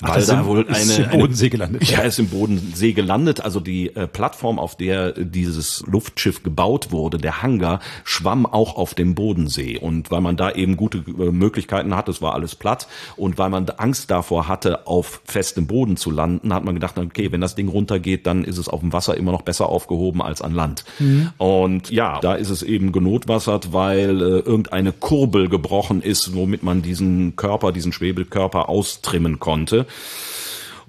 Ach, weil da wohl eine, ist im Bodensee gelandet. Eine, ja, ist im Bodensee gelandet. Also die äh, Plattform, auf der dieses Luftschiff gebaut wurde, der Hangar, schwamm auch auf dem Bodensee. Und weil man da eben gute äh, Möglichkeiten hatte, es war alles platt, und weil man Angst davor hatte, auf festem Boden zu landen, hat man gedacht, okay, wenn das Ding runtergeht, dann ist es auf dem Wasser immer noch besser aufgehoben als an Land. Mhm. Und ja, da ist es eben genotwassert, weil äh, irgendeine Kurbel gebrochen ist, womit man diesen Körper, diesen Schwebelkörper austrimmen konnte.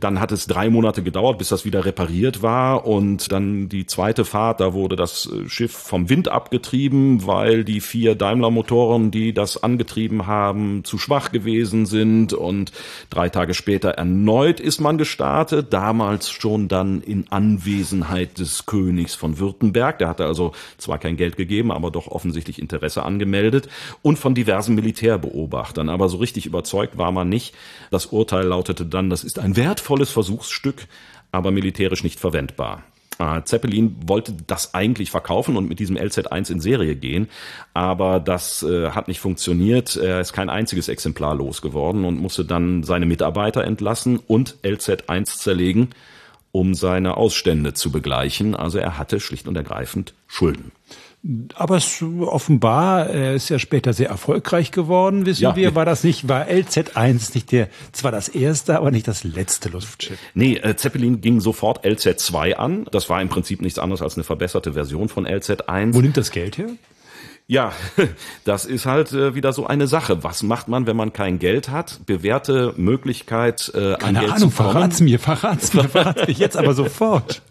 Dann hat es drei Monate gedauert, bis das wieder repariert war. Und dann die zweite Fahrt, da wurde das äh, Schiff vom Wind abgetrieben, weil die vier Daimler-Motoren, die das angetrieben haben, zu schwach gewesen sind. Und drei Tage später erneut ist man gestartet. Damals schon dann in Anwesenheit des Königs von Württemberg. Der hatte also zwar kein Geld gegeben, aber doch offensichtlich Interesse angemeldet. Und von diversen Militärbeobachtern. Aber so richtig überzeugt war man nicht. Das Urteil lautete dann, das ist ein Wert wertvolles Versuchsstück, aber militärisch nicht verwendbar. Äh, Zeppelin wollte das eigentlich verkaufen und mit diesem LZ1 in Serie gehen, aber das äh, hat nicht funktioniert. Er ist kein einziges Exemplar losgeworden und musste dann seine Mitarbeiter entlassen und LZ1 zerlegen, um seine Ausstände zu begleichen. Also er hatte schlicht und ergreifend Schulden. Aber es, offenbar, er ist ja später sehr erfolgreich geworden, wissen ja. wir. War das nicht, war LZ1 nicht der, zwar das erste, aber nicht das letzte Luftschiff? Nee, äh, Zeppelin ging sofort LZ2 an. Das war im Prinzip nichts anderes als eine verbesserte Version von LZ1. Wo nimmt das Geld her? Ja, <laughs> das ist halt äh, wieder so eine Sache. Was macht man, wenn man kein Geld hat? Bewährte Möglichkeit, äh, Keine Geld Ahnung, verrat's mir, verrat's mir, verrat's mir jetzt aber <laughs> sofort.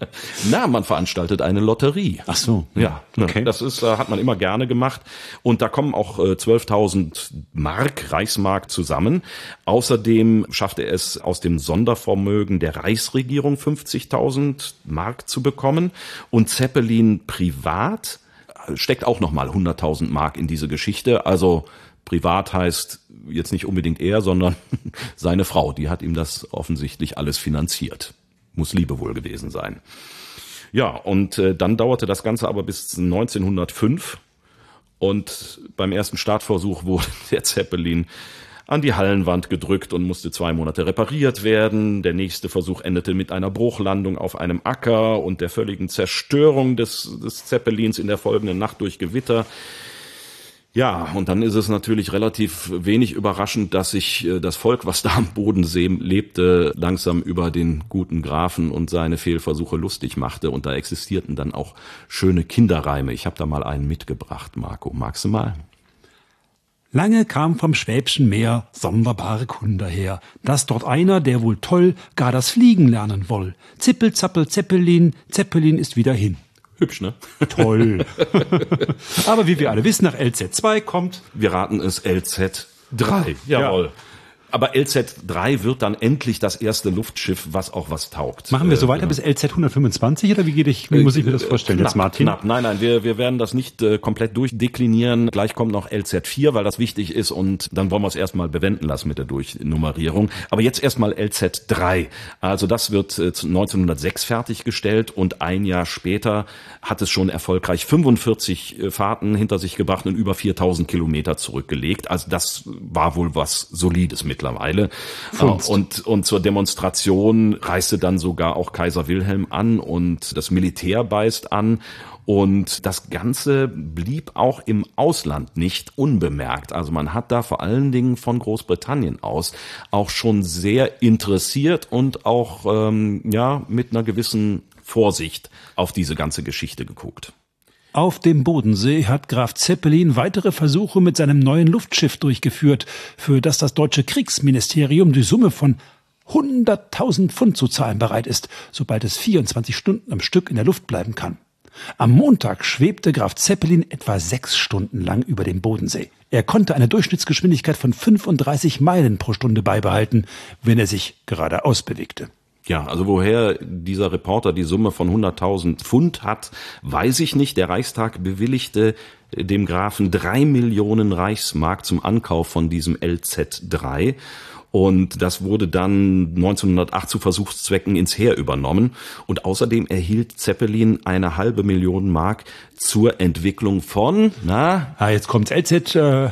Na, man veranstaltet eine Lotterie. Ach so. Ja, ne, Okay. das ist, äh, hat man immer gerne gemacht. Und da kommen auch äh, 12.000 Mark, Reichsmark zusammen. Außerdem schaffte er es aus dem Sondervermögen der Reichsregierung 50.000 Mark zu bekommen. Und Zeppelin privat steckt auch nochmal 100.000 Mark in diese Geschichte. Also privat heißt jetzt nicht unbedingt er, sondern <laughs> seine Frau. Die hat ihm das offensichtlich alles finanziert. Muss Liebe wohl gewesen sein. Ja, und äh, dann dauerte das Ganze aber bis 1905. Und beim ersten Startversuch <laughs> wurde der Zeppelin an die Hallenwand gedrückt und musste zwei Monate repariert werden. Der nächste Versuch endete mit einer Bruchlandung auf einem Acker und der völligen Zerstörung des, des Zeppelins in der folgenden Nacht durch Gewitter. Ja, und dann ist es natürlich relativ wenig überraschend, dass sich äh, das Volk, was da am Bodensee lebte, langsam über den guten Grafen und seine Fehlversuche lustig machte. Und da existierten dann auch schöne Kinderreime. Ich habe da mal einen mitgebracht, Marco. Magst du mal? Lange kam vom Schwäbschen Meer sonderbare Kunde her, dass dort einer, der wohl toll gar das Fliegen lernen woll. Zippel, zappel, Zeppelin, Zeppelin ist wieder hin. Hübsch, ne? Toll. <laughs> Aber wie wir alle wissen, nach LZ2 kommt Wir raten es LZ3. Jawohl. Aber LZ-3 wird dann endlich das erste Luftschiff, was auch was taugt. Machen wir so weiter bis LZ 125 oder wie geht ich, wie muss ich mir das vorstellen knapp, jetzt, Martin? Knapp. Nein, nein, wir, wir werden das nicht äh, komplett durchdeklinieren. Gleich kommt noch LZ4, weil das wichtig ist und dann wollen wir es erstmal bewenden lassen mit der Durchnummerierung. Aber jetzt erstmal LZ3. Also das wird äh, 1906 fertiggestellt und ein Jahr später hat es schon erfolgreich 45 äh, Fahrten hinter sich gebracht und über 4000 Kilometer zurückgelegt. Also das war wohl was Solides mittlerweile. Funst. Und, und zur Demonstration reiste dann sogar auch Kaiser Wilhelm an und das Militär beißt an. Und das Ganze blieb auch im Ausland nicht unbemerkt. Also man hat da vor allen Dingen von Großbritannien aus auch schon sehr interessiert und auch ähm, ja mit einer gewissen Vorsicht auf diese ganze Geschichte geguckt. Auf dem Bodensee hat Graf Zeppelin weitere Versuche mit seinem neuen Luftschiff durchgeführt, für das das deutsche Kriegsministerium die Summe von 100.000 Pfund zu zahlen bereit ist, sobald es 24 Stunden am Stück in der Luft bleiben kann. Am Montag schwebte Graf Zeppelin etwa sechs Stunden lang über dem Bodensee. Er konnte eine Durchschnittsgeschwindigkeit von 35 Meilen pro Stunde beibehalten, wenn er sich geradeaus bewegte. Ja, also woher dieser Reporter die Summe von 100.000 Pfund hat, weiß ich nicht. Der Reichstag bewilligte dem Grafen drei Millionen Reichsmark zum Ankauf von diesem LZ3. Und das wurde dann 1908 zu Versuchszwecken ins Heer übernommen. Und außerdem erhielt Zeppelin eine halbe Million Mark zur Entwicklung von, na? Ah, jetzt kommt LZ äh,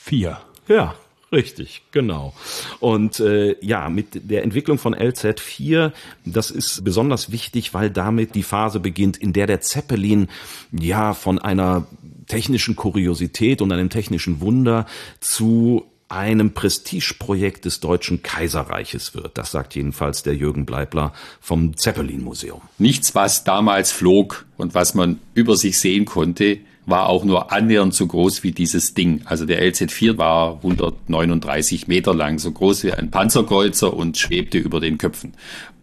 4. Ja, Richtig, genau. Und äh, ja, mit der Entwicklung von LZ4, das ist besonders wichtig, weil damit die Phase beginnt, in der der Zeppelin ja von einer technischen Kuriosität und einem technischen Wunder zu einem Prestigeprojekt des Deutschen Kaiserreiches wird. Das sagt jedenfalls der Jürgen Bleibler vom Zeppelin Museum. Nichts, was damals flog und was man über sich sehen konnte, war auch nur annähernd so groß wie dieses Ding. Also der LZ4 war 139 Meter lang, so groß wie ein Panzerkreuzer und schwebte über den Köpfen.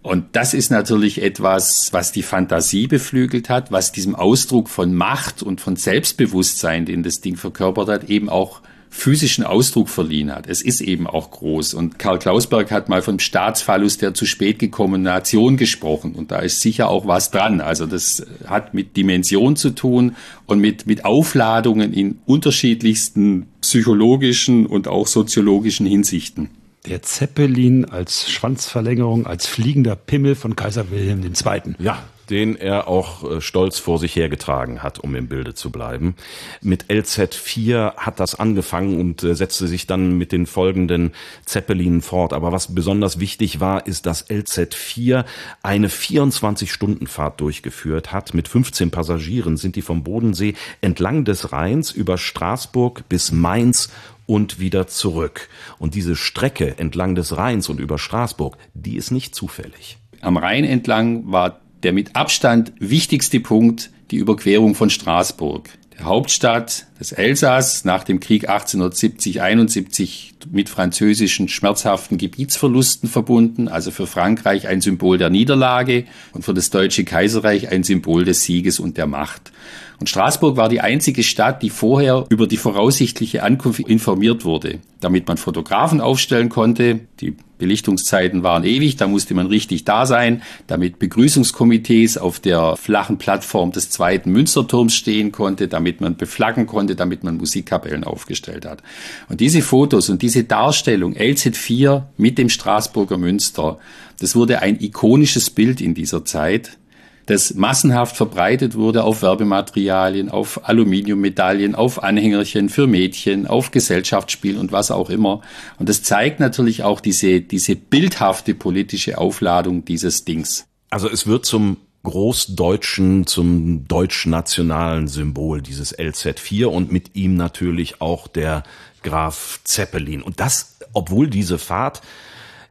Und das ist natürlich etwas, was die Fantasie beflügelt hat, was diesem Ausdruck von Macht und von Selbstbewusstsein, den das Ding verkörpert hat, eben auch physischen Ausdruck verliehen hat. Es ist eben auch groß. Und Karl Klausberg hat mal vom Staatsphallus der zu spät gekommenen Nation gesprochen. Und da ist sicher auch was dran. Also das hat mit Dimension zu tun und mit, mit Aufladungen in unterschiedlichsten psychologischen und auch soziologischen Hinsichten. Der Zeppelin als Schwanzverlängerung, als fliegender Pimmel von Kaiser Wilhelm II. Ja, den er auch äh, stolz vor sich hergetragen hat, um im Bilde zu bleiben. Mit LZ4 hat das angefangen und äh, setzte sich dann mit den folgenden Zeppelinen fort. Aber was besonders wichtig war, ist, dass LZ4 eine 24-Stunden-Fahrt durchgeführt hat. Mit 15 Passagieren sind die vom Bodensee entlang des Rheins über Straßburg bis Mainz und wieder zurück. Und diese Strecke entlang des Rheins und über Straßburg, die ist nicht zufällig. Am Rhein entlang war der mit Abstand wichtigste Punkt die Überquerung von Straßburg, der Hauptstadt des Elsass nach dem Krieg 1870-71 mit französischen schmerzhaften Gebietsverlusten verbunden, also für Frankreich ein Symbol der Niederlage und für das Deutsche Kaiserreich ein Symbol des Sieges und der Macht. Und Straßburg war die einzige Stadt, die vorher über die voraussichtliche Ankunft informiert wurde, damit man Fotografen aufstellen konnte. Die Belichtungszeiten waren ewig, da musste man richtig da sein, damit Begrüßungskomitees auf der flachen Plattform des zweiten Münsterturms stehen konnte, damit man beflaggen konnte, damit man Musikkapellen aufgestellt hat. Und diese Fotos und diese Darstellung LZ4 mit dem Straßburger Münster, das wurde ein ikonisches Bild in dieser Zeit das massenhaft verbreitet wurde auf Werbematerialien, auf Aluminiummedaillen, auf Anhängerchen für Mädchen, auf Gesellschaftsspiel und was auch immer. Und das zeigt natürlich auch diese, diese bildhafte politische Aufladung dieses Dings. Also es wird zum großdeutschen, zum deutsch-nationalen Symbol dieses LZ4 und mit ihm natürlich auch der Graf Zeppelin. Und das, obwohl diese Fahrt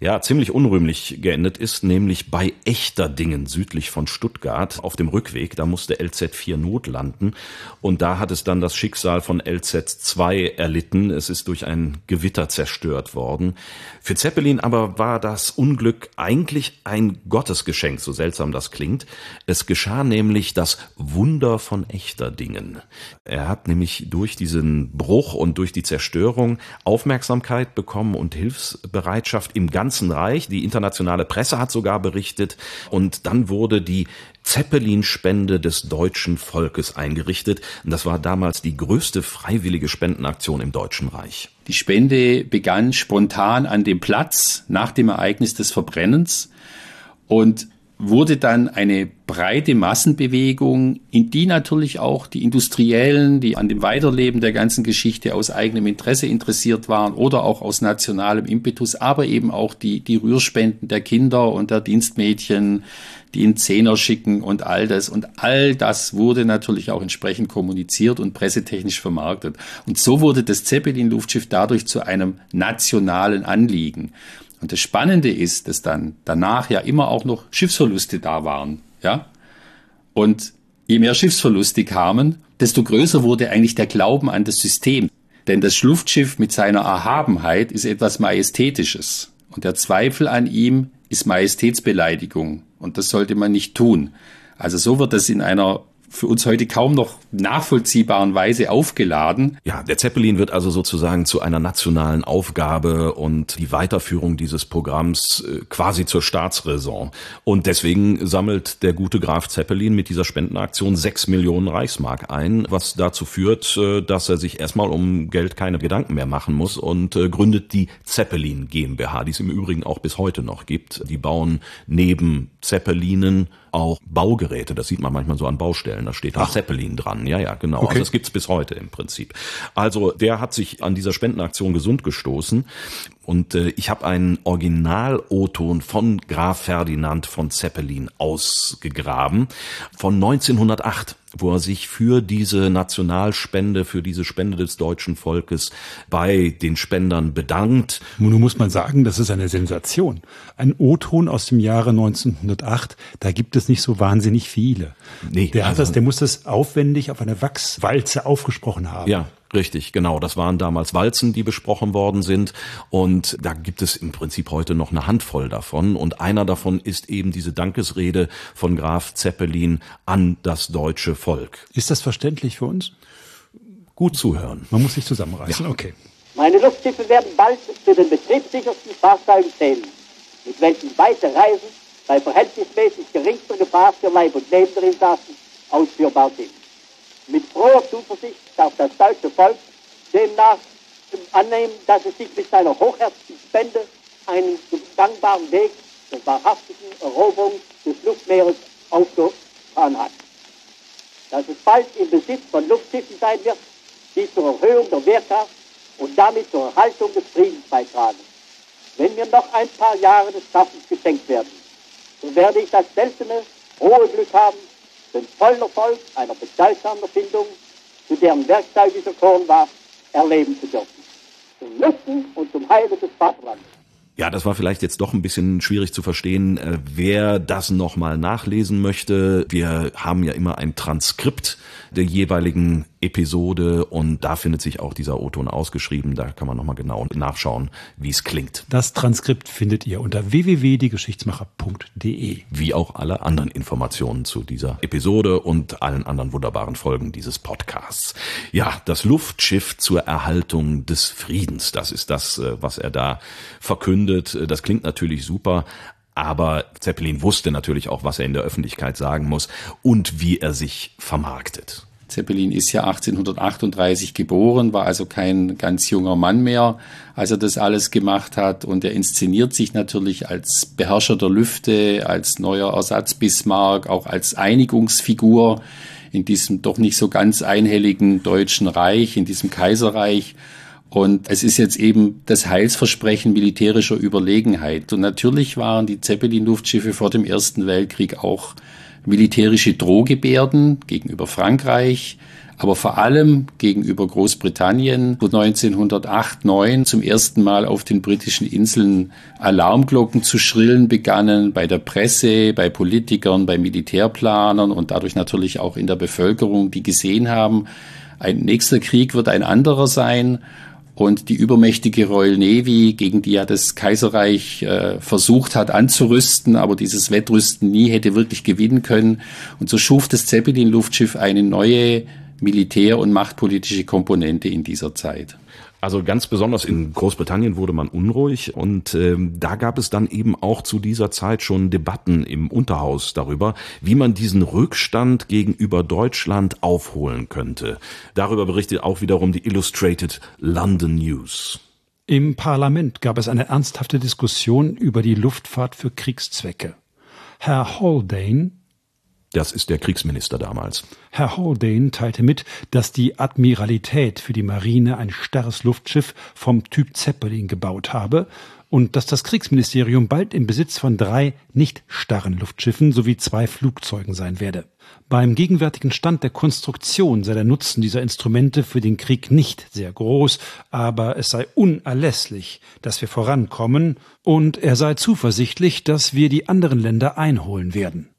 ja, ziemlich unrühmlich geendet ist, nämlich bei Echterdingen südlich von Stuttgart auf dem Rückweg. Da musste LZ4 notlanden und da hat es dann das Schicksal von LZ2 erlitten. Es ist durch ein Gewitter zerstört worden. Für Zeppelin aber war das Unglück eigentlich ein Gottesgeschenk, so seltsam das klingt. Es geschah nämlich das Wunder von Echterdingen. Er hat nämlich durch diesen Bruch und durch die Zerstörung Aufmerksamkeit bekommen und Hilfsbereitschaft im ganzen Reich. Die internationale Presse hat sogar berichtet. Und dann wurde die Zeppelin-Spende des deutschen Volkes eingerichtet. Und das war damals die größte freiwillige Spendenaktion im Deutschen Reich. Die Spende begann spontan an dem Platz nach dem Ereignis des Verbrennens. Und wurde dann eine breite Massenbewegung, in die natürlich auch die Industriellen, die an dem Weiterleben der ganzen Geschichte aus eigenem Interesse interessiert waren oder auch aus nationalem Impetus, aber eben auch die, die Rührspenden der Kinder und der Dienstmädchen, die in Zehner schicken und all das. Und all das wurde natürlich auch entsprechend kommuniziert und pressetechnisch vermarktet. Und so wurde das Zeppelin-Luftschiff dadurch zu einem nationalen Anliegen. Und das Spannende ist, dass dann danach ja immer auch noch Schiffsverluste da waren, ja. Und je mehr Schiffsverluste kamen, desto größer wurde eigentlich der Glauben an das System. Denn das Luftschiff mit seiner Erhabenheit ist etwas Majestätisches. Und der Zweifel an ihm ist Majestätsbeleidigung. Und das sollte man nicht tun. Also so wird das in einer für uns heute kaum noch nachvollziehbaren Weise aufgeladen. Ja, der Zeppelin wird also sozusagen zu einer nationalen Aufgabe und die Weiterführung dieses Programms äh, quasi zur Staatsräson. Und deswegen sammelt der gute Graf Zeppelin mit dieser Spendenaktion sechs Millionen Reichsmark ein, was dazu führt, äh, dass er sich erstmal um Geld keine Gedanken mehr machen muss und äh, gründet die Zeppelin GmbH, die es im Übrigen auch bis heute noch gibt. Die bauen neben Zeppelinen auch Baugeräte. Das sieht man manchmal so an Baustellen. Da steht auch Zeppelin dran. Ja, ja, genau. Okay. Also das gibt's bis heute im Prinzip. Also der hat sich an dieser Spendenaktion gesund gestoßen. Und äh, ich habe einen Original-O-Ton von Graf Ferdinand von Zeppelin ausgegraben von 1908 wo er sich für diese Nationalspende, für diese Spende des deutschen Volkes bei den Spendern bedankt. Nun muss man sagen, das ist eine Sensation. Ein O-Ton aus dem Jahre 1908, da gibt es nicht so wahnsinnig viele. Nee, der hat also, das, der muss das aufwendig auf einer Wachswalze aufgesprochen haben. Ja, Richtig, genau. Das waren damals Walzen, die besprochen worden sind. Und da gibt es im Prinzip heute noch eine Handvoll davon. Und einer davon ist eben diese Dankesrede von Graf Zeppelin an das deutsche Volk. Ist das verständlich für uns? Gut zuhören. Man muss sich zusammenreißen. Ja. Okay. Meine Luftschiffe werden bald zu den betriebssichersten Fahrzeugen zählen, mit welchen weite Reisen bei verhältnismäßig geringster Gefahr für Leib und Leben der Insassen ausführbar sind. Mit froher Zuversicht darf das deutsche Volk demnach annehmen, dass es sich mit seiner hochherzigen Spende einen gangbaren Weg der wahrhaftigen Eroberung des Luftmeeres aufgetan hat. Dass es bald im Besitz von Luftschiffen sein wird, die zur Erhöhung der Wehrkraft und damit zur Erhaltung des Friedens beitragen. Wenn mir noch ein paar Jahre des Schaffens geschenkt werden, werde ich das seltene, hohe Glück haben, den vollen Erfolg einer bedeutsamen Erfindung, zu deren Werkzeug dieser Korn war, erleben zu dürfen. Zum Nutzen und zum Heile des Vaterlandes. Ja, das war vielleicht jetzt doch ein bisschen schwierig zu verstehen. Äh, wer das nochmal nachlesen möchte, wir haben ja immer ein Transkript der jeweiligen Episode und da findet sich auch dieser O-Ton ausgeschrieben. Da kann man nochmal genau nachschauen, wie es klingt. Das Transkript findet ihr unter www.diegeschichtsmacher.de. Wie auch alle anderen Informationen zu dieser Episode und allen anderen wunderbaren Folgen dieses Podcasts. Ja, das Luftschiff zur Erhaltung des Friedens, das ist das, äh, was er da verkündet. Das klingt natürlich super, aber Zeppelin wusste natürlich auch, was er in der Öffentlichkeit sagen muss und wie er sich vermarktet. Zeppelin ist ja 1838 geboren, war also kein ganz junger Mann mehr, als er das alles gemacht hat. Und er inszeniert sich natürlich als Beherrscher der Lüfte, als neuer Ersatz Bismarck, auch als Einigungsfigur in diesem doch nicht so ganz einhelligen deutschen Reich, in diesem Kaiserreich. Und es ist jetzt eben das Heilsversprechen militärischer Überlegenheit. Und natürlich waren die Zeppelin-Luftschiffe vor dem Ersten Weltkrieg auch militärische Drohgebärden gegenüber Frankreich, aber vor allem gegenüber Großbritannien, wo 1908, 9 zum ersten Mal auf den britischen Inseln Alarmglocken zu schrillen begannen, bei der Presse, bei Politikern, bei Militärplanern und dadurch natürlich auch in der Bevölkerung, die gesehen haben, ein nächster Krieg wird ein anderer sein und die übermächtige Royal Navy, gegen die ja das Kaiserreich äh, versucht hat anzurüsten, aber dieses Wettrüsten nie hätte wirklich gewinnen können. Und so schuf das Zeppelin-Luftschiff eine neue militär- und machtpolitische Komponente in dieser Zeit. Also ganz besonders in Großbritannien wurde man unruhig und ähm, da gab es dann eben auch zu dieser Zeit schon Debatten im Unterhaus darüber, wie man diesen Rückstand gegenüber Deutschland aufholen könnte. Darüber berichtet auch wiederum die Illustrated London News. Im Parlament gab es eine ernsthafte Diskussion über die Luftfahrt für Kriegszwecke. Herr Haldane, das ist der Kriegsminister damals. Herr Haldane teilte mit, dass die Admiralität für die Marine ein starres Luftschiff vom Typ Zeppelin gebaut habe und dass das Kriegsministerium bald im Besitz von drei nicht starren Luftschiffen sowie zwei Flugzeugen sein werde. Beim gegenwärtigen Stand der Konstruktion sei der Nutzen dieser Instrumente für den Krieg nicht sehr groß, aber es sei unerlässlich, dass wir vorankommen, und er sei zuversichtlich, dass wir die anderen Länder einholen werden.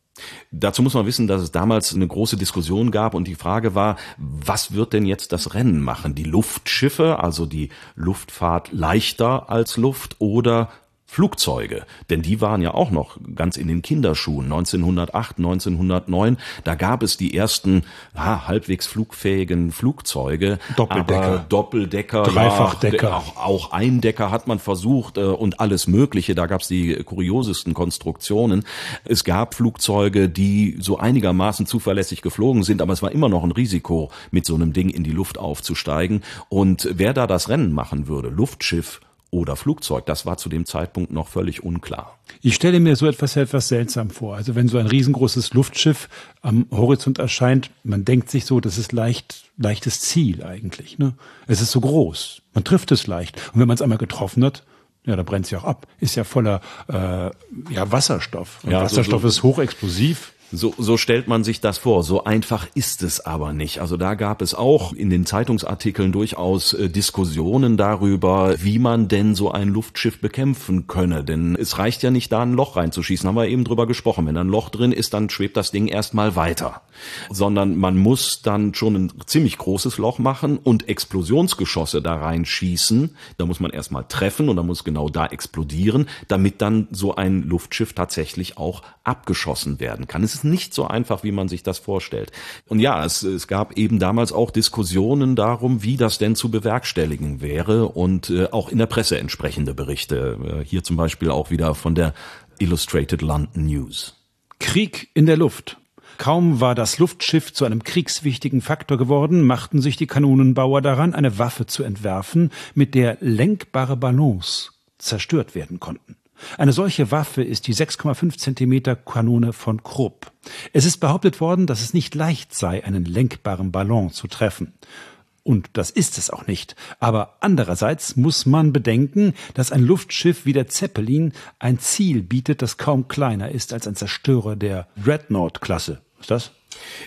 Dazu muss man wissen, dass es damals eine große Diskussion gab und die Frage war, was wird denn jetzt das Rennen machen? Die Luftschiffe, also die Luftfahrt leichter als Luft oder Flugzeuge, denn die waren ja auch noch ganz in den Kinderschuhen. 1908, 1909, da gab es die ersten ha, halbwegs flugfähigen Flugzeuge. Doppeldecker. Doppeldecker, Dreifachdecker. Ja, auch, auch Eindecker hat man versucht äh, und alles Mögliche. Da gab es die kuriosesten Konstruktionen. Es gab Flugzeuge, die so einigermaßen zuverlässig geflogen sind, aber es war immer noch ein Risiko, mit so einem Ding in die Luft aufzusteigen. Und wer da das Rennen machen würde, Luftschiff oder Flugzeug. Das war zu dem Zeitpunkt noch völlig unklar. Ich stelle mir so etwas etwas seltsam vor. Also wenn so ein riesengroßes Luftschiff am Horizont erscheint, man denkt sich so, das ist leicht, leichtes Ziel eigentlich. Ne? Es ist so groß, man trifft es leicht. Und wenn man es einmal getroffen hat, ja, da brennt es ja auch ab. Ist ja voller äh, ja, Wasserstoff. Und ja, Wasserstoff so, so. ist hochexplosiv. So, so stellt man sich das vor. So einfach ist es aber nicht. Also da gab es auch in den Zeitungsartikeln durchaus äh, Diskussionen darüber, wie man denn so ein Luftschiff bekämpfen könne. Denn es reicht ja nicht, da ein Loch reinzuschießen. Haben wir eben drüber gesprochen. Wenn da ein Loch drin ist, dann schwebt das Ding erstmal weiter. Sondern man muss dann schon ein ziemlich großes Loch machen und Explosionsgeschosse da reinschießen. Da muss man erstmal treffen und dann muss genau da explodieren, damit dann so ein Luftschiff tatsächlich auch abgeschossen werden kann. Es ist nicht so einfach, wie man sich das vorstellt. Und ja, es, es gab eben damals auch Diskussionen darum, wie das denn zu bewerkstelligen wäre und äh, auch in der Presse entsprechende Berichte. Äh, hier zum Beispiel auch wieder von der Illustrated London News. Krieg in der Luft. Kaum war das Luftschiff zu einem kriegswichtigen Faktor geworden, machten sich die Kanonenbauer daran, eine Waffe zu entwerfen, mit der lenkbare Ballons zerstört werden konnten. Eine solche Waffe ist die 6,5 Zentimeter Kanone von Krupp. Es ist behauptet worden, dass es nicht leicht sei, einen lenkbaren Ballon zu treffen. Und das ist es auch nicht. Aber andererseits muss man bedenken, dass ein Luftschiff wie der Zeppelin ein Ziel bietet, das kaum kleiner ist als ein Zerstörer der Dreadnought-Klasse. Ist das?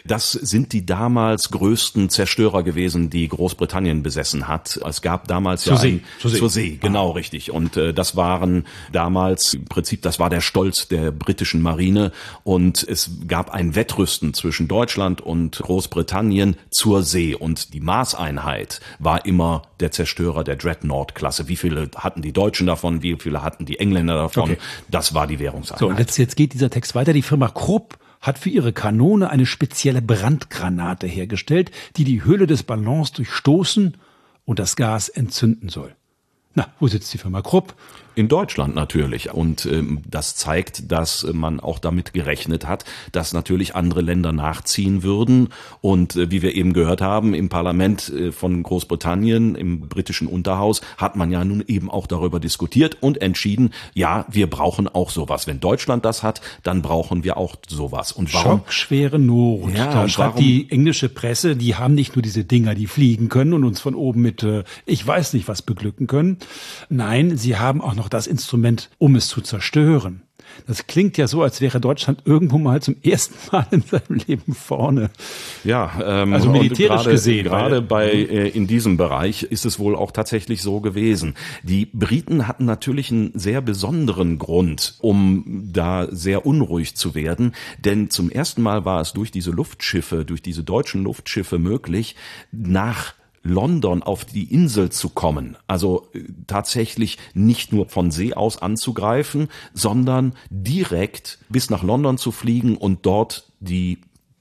Das sind die damals größten Zerstörer gewesen, die Großbritannien besessen hat. Es gab damals zur ja See, ein, zur See, zur See genau ah. richtig. Und äh, das waren damals im Prinzip, das war der Stolz der britischen Marine. Und es gab ein Wettrüsten zwischen Deutschland und Großbritannien zur See. Und die Maßeinheit war immer der Zerstörer der Dreadnought-Klasse. Wie viele hatten die Deutschen davon? Wie viele hatten die Engländer davon? Okay. Das war die Währungseinheit. So, und jetzt, jetzt geht dieser Text weiter. Die Firma Krupp hat für ihre Kanone eine spezielle Brandgranate hergestellt, die die Hülle des Ballons durchstoßen und das Gas entzünden soll. Na, wo sitzt die Firma Krupp? In Deutschland natürlich. Und ähm, das zeigt, dass man auch damit gerechnet hat, dass natürlich andere Länder nachziehen würden. Und äh, wie wir eben gehört haben, im Parlament äh, von Großbritannien, im britischen Unterhaus, hat man ja nun eben auch darüber diskutiert und entschieden, ja, wir brauchen auch sowas. Wenn Deutschland das hat, dann brauchen wir auch sowas. Und warum? Schockschwere Not. Ja, da schreibt warum? die englische Presse, die haben nicht nur diese Dinger, die fliegen können und uns von oben mit, äh, ich weiß nicht was beglücken können. Nein, sie haben auch noch das Instrument, um es zu zerstören. Das klingt ja so, als wäre Deutschland irgendwo mal zum ersten <laughs> Mal in seinem Leben vorne. Ja, ähm, also militärisch grade, gesehen. Gerade bei äh, in diesem Bereich ist es wohl auch tatsächlich so gewesen. Die Briten hatten natürlich einen sehr besonderen Grund, um da sehr unruhig zu werden, denn zum ersten Mal war es durch diese Luftschiffe, durch diese deutschen Luftschiffe möglich, nach London auf die Insel zu kommen, also äh, tatsächlich nicht nur von See aus anzugreifen, sondern direkt bis nach London zu fliegen und dort die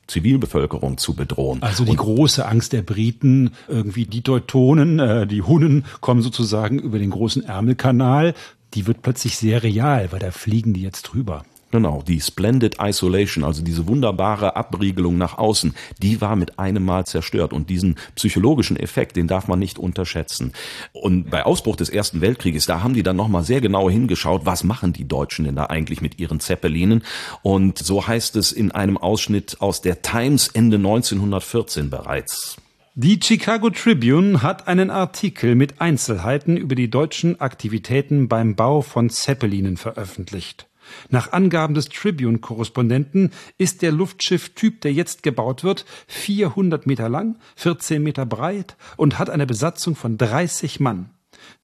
Zivilbevölkerung zu bedrohen. Also die und große Angst der Briten, irgendwie die Teutonen, äh, die Hunnen kommen sozusagen über den großen Ärmelkanal, die wird plötzlich sehr real, weil da fliegen die jetzt drüber. Genau, die Splendid Isolation, also diese wunderbare Abriegelung nach außen, die war mit einem Mal zerstört. Und diesen psychologischen Effekt, den darf man nicht unterschätzen. Und bei Ausbruch des Ersten Weltkrieges, da haben die dann nochmal sehr genau hingeschaut, was machen die Deutschen denn da eigentlich mit ihren Zeppelinen? Und so heißt es in einem Ausschnitt aus der Times Ende 1914 bereits. Die Chicago Tribune hat einen Artikel mit Einzelheiten über die deutschen Aktivitäten beim Bau von Zeppelinen veröffentlicht. Nach Angaben des Tribune-Korrespondenten ist der Luftschifftyp, der jetzt gebaut wird, 400 Meter lang, 14 Meter breit und hat eine Besatzung von 30 Mann.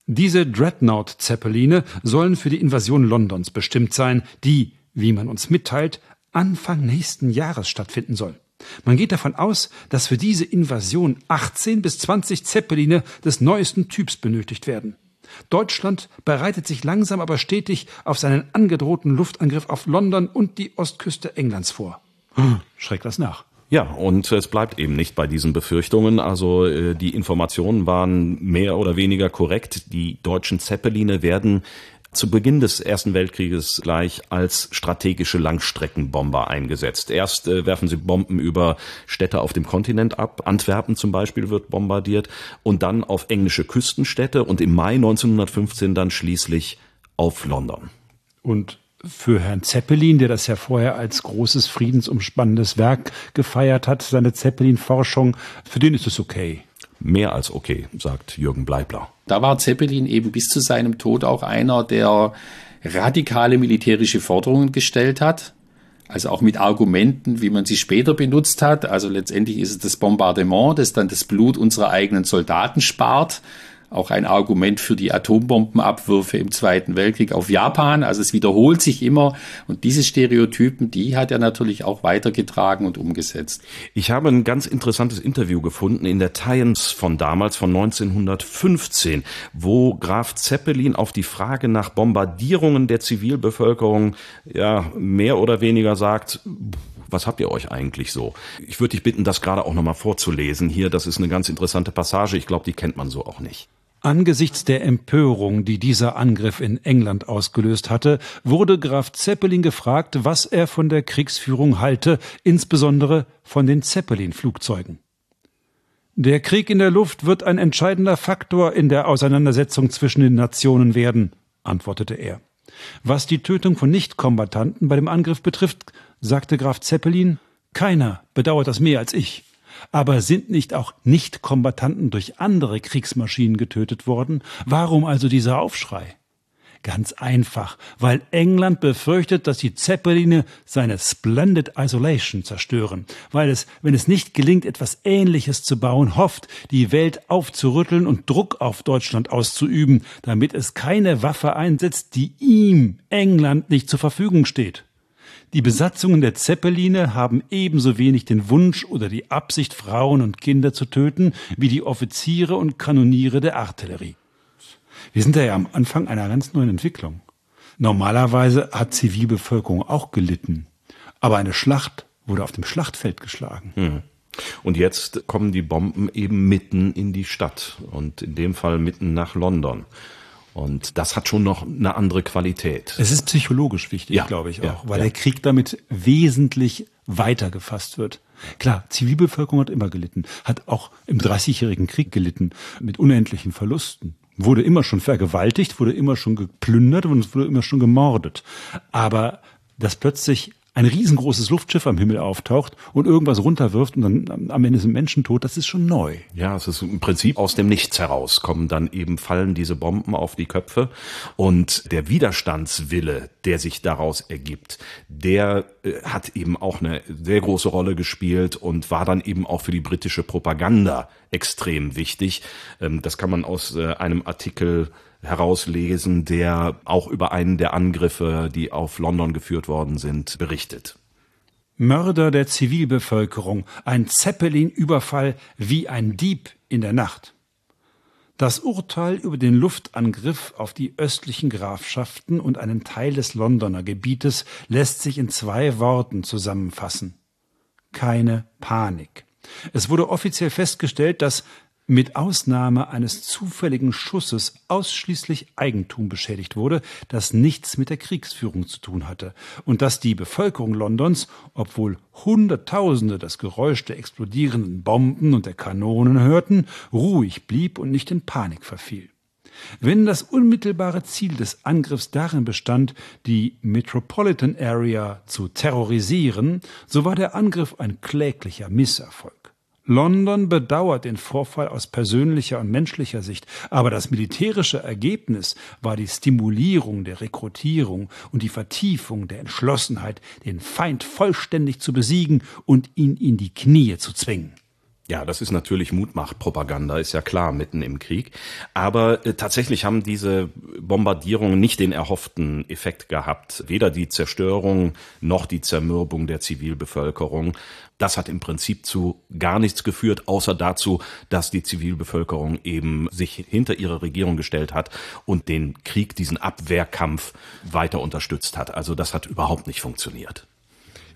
Diese Dreadnought-Zeppeline sollen für die Invasion Londons bestimmt sein, die, wie man uns mitteilt, Anfang nächsten Jahres stattfinden soll. Man geht davon aus, dass für diese Invasion 18 bis 20 Zeppeline des neuesten Typs benötigt werden. Deutschland bereitet sich langsam aber stetig auf seinen angedrohten Luftangriff auf London und die Ostküste Englands vor. Hm, schreckt das nach. Ja, und es bleibt eben nicht bei diesen Befürchtungen. Also äh, die Informationen waren mehr oder weniger korrekt. Die deutschen Zeppeline werden zu Beginn des Ersten Weltkrieges gleich als strategische Langstreckenbomber eingesetzt. Erst äh, werfen sie Bomben über Städte auf dem Kontinent ab. Antwerpen zum Beispiel wird bombardiert und dann auf englische Küstenstädte und im Mai 1915 dann schließlich auf London. Und für Herrn Zeppelin, der das ja vorher als großes friedensumspannendes Werk gefeiert hat, seine Zeppelin-Forschung, für den ist es okay mehr als okay, sagt Jürgen Bleibler. Da war Zeppelin eben bis zu seinem Tod auch einer, der radikale militärische Forderungen gestellt hat. Also auch mit Argumenten, wie man sie später benutzt hat. Also letztendlich ist es das Bombardement, das dann das Blut unserer eigenen Soldaten spart auch ein Argument für die Atombombenabwürfe im Zweiten Weltkrieg auf Japan. Also es wiederholt sich immer und diese Stereotypen, die hat er natürlich auch weitergetragen und umgesetzt. Ich habe ein ganz interessantes Interview gefunden in der Times von damals, von 1915, wo Graf Zeppelin auf die Frage nach Bombardierungen der Zivilbevölkerung ja mehr oder weniger sagt, was habt ihr euch eigentlich so? Ich würde dich bitten, das gerade auch nochmal vorzulesen hier. Das ist eine ganz interessante Passage. Ich glaube, die kennt man so auch nicht. Angesichts der Empörung, die dieser Angriff in England ausgelöst hatte, wurde Graf Zeppelin gefragt, was er von der Kriegsführung halte, insbesondere von den Zeppelin-Flugzeugen. Der Krieg in der Luft wird ein entscheidender Faktor in der Auseinandersetzung zwischen den Nationen werden, antwortete er. Was die Tötung von Nichtkombattanten bei dem Angriff betrifft, sagte Graf Zeppelin, keiner bedauert das mehr als ich. Aber sind nicht auch Nichtkombattanten durch andere Kriegsmaschinen getötet worden? Warum also dieser Aufschrei? Ganz einfach, weil England befürchtet, dass die Zeppeline seine Splendid Isolation zerstören, weil es, wenn es nicht gelingt, etwas Ähnliches zu bauen, hofft, die Welt aufzurütteln und Druck auf Deutschland auszuüben, damit es keine Waffe einsetzt, die ihm, England, nicht zur Verfügung steht. Die Besatzungen der Zeppeline haben ebenso wenig den Wunsch oder die Absicht, Frauen und Kinder zu töten, wie die Offiziere und Kanoniere der Artillerie. Wir sind ja am Anfang einer ganz neuen Entwicklung. Normalerweise hat Zivilbevölkerung auch gelitten, aber eine Schlacht wurde auf dem Schlachtfeld geschlagen. Hm. Und jetzt kommen die Bomben eben mitten in die Stadt und in dem Fall mitten nach London. Und das hat schon noch eine andere Qualität. Es ist psychologisch wichtig, ja, glaube ich auch, ja, weil ja. der Krieg damit wesentlich weiter gefasst wird. Klar, Zivilbevölkerung hat immer gelitten, hat auch im Dreißigjährigen Krieg gelitten, mit unendlichen Verlusten. Wurde immer schon vergewaltigt, wurde immer schon geplündert und wurde immer schon gemordet. Aber dass plötzlich ein riesengroßes Luftschiff am Himmel auftaucht und irgendwas runterwirft und dann am Ende sind Menschen tot, das ist schon neu. Ja, es ist im Prinzip aus dem Nichts heraus kommen dann eben fallen diese Bomben auf die Köpfe und der Widerstandswille, der sich daraus ergibt, der äh, hat eben auch eine sehr große Rolle gespielt und war dann eben auch für die britische Propaganda extrem wichtig. Ähm, das kann man aus äh, einem Artikel herauslesen, der auch über einen der Angriffe, die auf London geführt worden sind, berichtet. Mörder der Zivilbevölkerung, ein Zeppelin-Überfall wie ein Dieb in der Nacht. Das Urteil über den Luftangriff auf die östlichen Grafschaften und einen Teil des Londoner Gebietes lässt sich in zwei Worten zusammenfassen. Keine Panik. Es wurde offiziell festgestellt, dass mit Ausnahme eines zufälligen Schusses ausschließlich Eigentum beschädigt wurde, das nichts mit der Kriegsführung zu tun hatte, und dass die Bevölkerung Londons, obwohl Hunderttausende das Geräusch der explodierenden Bomben und der Kanonen hörten, ruhig blieb und nicht in Panik verfiel. Wenn das unmittelbare Ziel des Angriffs darin bestand, die Metropolitan Area zu terrorisieren, so war der Angriff ein kläglicher Misserfolg. London bedauert den Vorfall aus persönlicher und menschlicher Sicht, aber das militärische Ergebnis war die Stimulierung der Rekrutierung und die Vertiefung der Entschlossenheit, den Feind vollständig zu besiegen und ihn in die Knie zu zwingen. Ja, das ist natürlich Mutmachpropaganda, ist ja klar, mitten im Krieg. Aber äh, tatsächlich haben diese Bombardierungen nicht den erhofften Effekt gehabt. Weder die Zerstörung noch die Zermürbung der Zivilbevölkerung. Das hat im Prinzip zu gar nichts geführt, außer dazu, dass die Zivilbevölkerung eben sich hinter ihre Regierung gestellt hat und den Krieg, diesen Abwehrkampf weiter unterstützt hat. Also das hat überhaupt nicht funktioniert.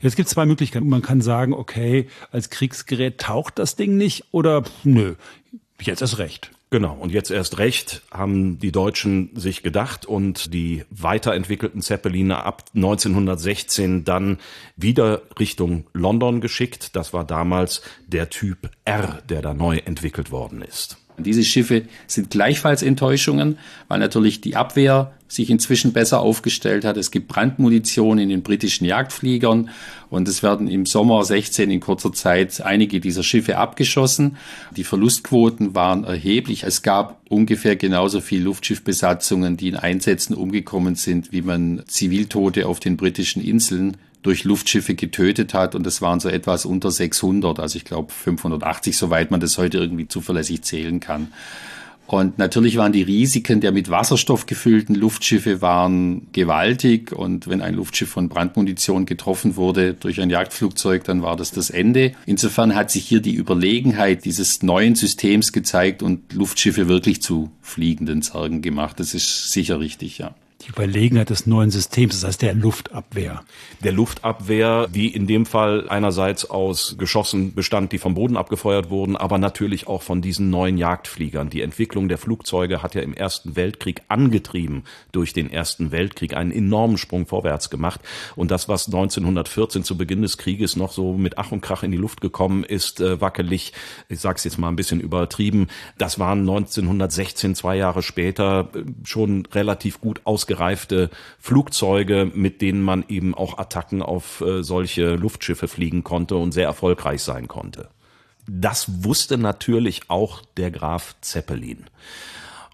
Jetzt gibt zwei Möglichkeiten. Man kann sagen, okay, als Kriegsgerät taucht das Ding nicht oder nö, jetzt ist recht. Genau, und jetzt erst recht haben die Deutschen sich gedacht und die weiterentwickelten Zeppeline ab 1916 dann wieder Richtung London geschickt. Das war damals der Typ R, der da neu entwickelt worden ist. Diese Schiffe sind gleichfalls Enttäuschungen, weil natürlich die Abwehr sich inzwischen besser aufgestellt hat. Es gibt Brandmunition in den britischen Jagdfliegern und es werden im Sommer 16 in kurzer Zeit einige dieser Schiffe abgeschossen. Die Verlustquoten waren erheblich. Es gab ungefähr genauso viel Luftschiffbesatzungen, die in Einsätzen umgekommen sind, wie man Ziviltote auf den britischen Inseln durch Luftschiffe getötet hat und das waren so etwas unter 600, also ich glaube 580, soweit man das heute irgendwie zuverlässig zählen kann. Und natürlich waren die Risiken der mit Wasserstoff gefüllten Luftschiffe waren gewaltig. Und wenn ein Luftschiff von Brandmunition getroffen wurde durch ein Jagdflugzeug, dann war das das Ende. Insofern hat sich hier die Überlegenheit dieses neuen Systems gezeigt und Luftschiffe wirklich zu fliegenden Zergen gemacht. Das ist sicher richtig, ja die Überlegenheit des neuen Systems, das heißt der Luftabwehr. Der Luftabwehr, die in dem Fall einerseits aus Geschossen bestand, die vom Boden abgefeuert wurden, aber natürlich auch von diesen neuen Jagdfliegern. Die Entwicklung der Flugzeuge hat ja im Ersten Weltkrieg angetrieben durch den Ersten Weltkrieg einen enormen Sprung vorwärts gemacht. Und das, was 1914 zu Beginn des Krieges noch so mit Ach und Krach in die Luft gekommen ist, äh, wackelig, ich sage es jetzt mal ein bisschen übertrieben, das waren 1916, zwei Jahre später, äh, schon relativ gut ausgereift ausgereifte Flugzeuge, mit denen man eben auch Attacken auf äh, solche Luftschiffe fliegen konnte und sehr erfolgreich sein konnte. Das wusste natürlich auch der Graf Zeppelin.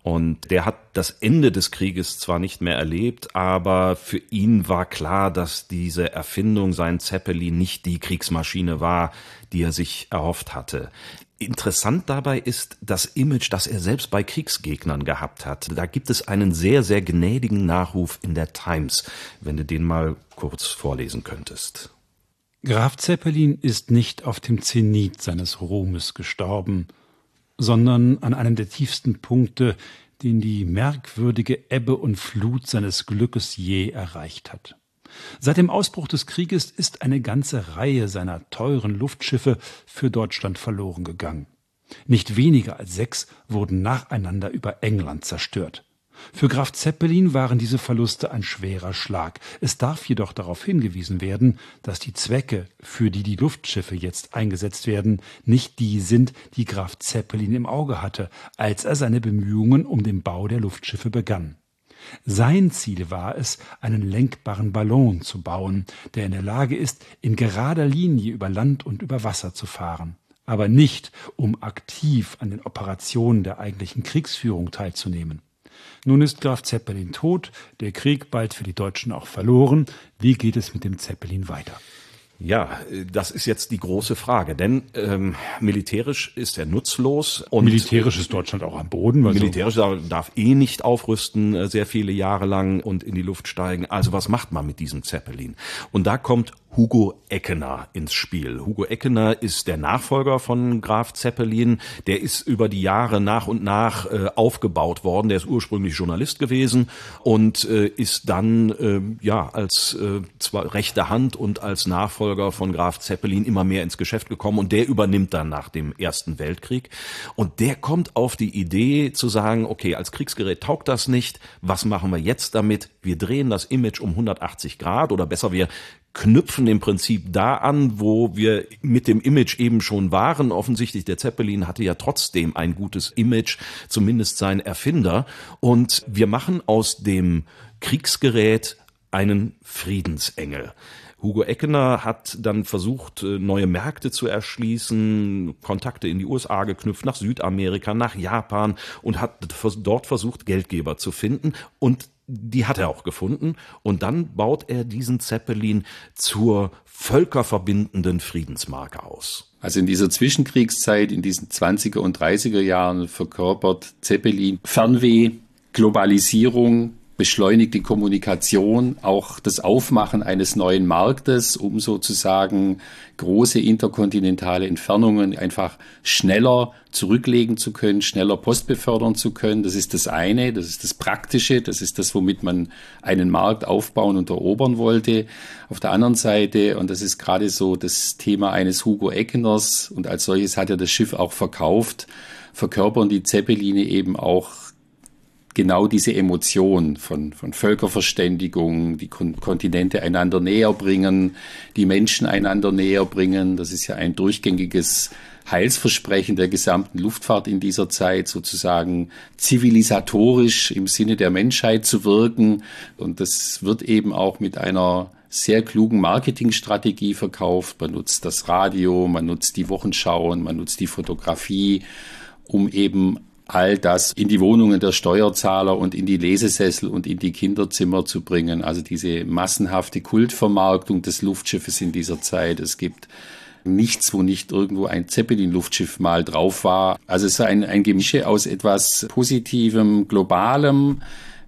Und der hat das Ende des Krieges zwar nicht mehr erlebt, aber für ihn war klar, dass diese Erfindung sein Zeppelin nicht die Kriegsmaschine war, die er sich erhofft hatte. Interessant dabei ist das Image, das er selbst bei Kriegsgegnern gehabt hat. Da gibt es einen sehr, sehr gnädigen Nachruf in der Times, wenn du den mal kurz vorlesen könntest. Graf Zeppelin ist nicht auf dem Zenit seines Ruhmes gestorben, sondern an einem der tiefsten Punkte, den die merkwürdige Ebbe und Flut seines Glückes je erreicht hat. Seit dem Ausbruch des Krieges ist eine ganze Reihe seiner teuren Luftschiffe für Deutschland verloren gegangen. Nicht weniger als sechs wurden nacheinander über England zerstört. Für Graf Zeppelin waren diese Verluste ein schwerer Schlag. Es darf jedoch darauf hingewiesen werden, dass die Zwecke, für die die Luftschiffe jetzt eingesetzt werden, nicht die sind, die Graf Zeppelin im Auge hatte, als er seine Bemühungen um den Bau der Luftschiffe begann. Sein Ziel war es, einen lenkbaren Ballon zu bauen, der in der Lage ist, in gerader Linie über Land und über Wasser zu fahren, aber nicht, um aktiv an den Operationen der eigentlichen Kriegsführung teilzunehmen. Nun ist Graf Zeppelin tot, der Krieg bald für die Deutschen auch verloren. Wie geht es mit dem Zeppelin weiter? Ja, das ist jetzt die große Frage, denn ähm, militärisch ist er nutzlos und militärisch ist Deutschland auch am Boden. Militärisch so darf eh nicht aufrüsten äh, sehr viele Jahre lang und in die Luft steigen. Also was macht man mit diesem Zeppelin? Und da kommt Hugo Eckener ins Spiel. Hugo Eckener ist der Nachfolger von Graf Zeppelin. Der ist über die Jahre nach und nach äh, aufgebaut worden. Der ist ursprünglich Journalist gewesen und äh, ist dann äh, ja als äh, zwar rechte Hand und als Nachfolger von Graf Zeppelin immer mehr ins Geschäft gekommen und der übernimmt dann nach dem Ersten Weltkrieg und der kommt auf die Idee zu sagen, okay, als Kriegsgerät taugt das nicht. Was machen wir jetzt damit? Wir drehen das Image um 180 Grad oder besser wir knüpfen im Prinzip da an, wo wir mit dem Image eben schon waren. Offensichtlich, der Zeppelin hatte ja trotzdem ein gutes Image, zumindest sein Erfinder. Und wir machen aus dem Kriegsgerät einen Friedensengel. Hugo Eckener hat dann versucht, äh, neue Märkte zu erschließen, Kontakte in die USA geknüpft, nach Südamerika, nach Japan und hat dort versucht, Geldgeber zu finden. Und die hat er auch gefunden. Und dann baut er diesen Zeppelin zur völkerverbindenden Friedensmarke aus. Also in dieser Zwischenkriegszeit, in diesen 20er und 30er Jahren verkörpert Zeppelin Fernweh, Globalisierung, beschleunigte Kommunikation, auch das Aufmachen eines neuen Marktes, um sozusagen große interkontinentale Entfernungen einfach schneller zurücklegen zu können, schneller Post befördern zu können. Das ist das eine, das ist das Praktische, das ist das, womit man einen Markt aufbauen und erobern wollte. Auf der anderen Seite, und das ist gerade so das Thema eines Hugo Eckeners, und als solches hat er das Schiff auch verkauft, verkörpern die Zeppeline eben auch genau diese Emotion von, von Völkerverständigung, die Kon Kontinente einander näher bringen, die Menschen einander näher bringen. Das ist ja ein durchgängiges Heilsversprechen der gesamten Luftfahrt in dieser Zeit, sozusagen zivilisatorisch im Sinne der Menschheit zu wirken. Und das wird eben auch mit einer sehr klugen Marketingstrategie verkauft. Man nutzt das Radio, man nutzt die Wochenschauen, man nutzt die Fotografie, um eben all das in die Wohnungen der Steuerzahler und in die Lesesessel und in die Kinderzimmer zu bringen. Also diese massenhafte Kultvermarktung des Luftschiffes in dieser Zeit. Es gibt nichts, wo nicht irgendwo ein Zeppelin-Luftschiff mal drauf war. Also es ist ein, ein Gemische aus etwas Positivem, Globalem,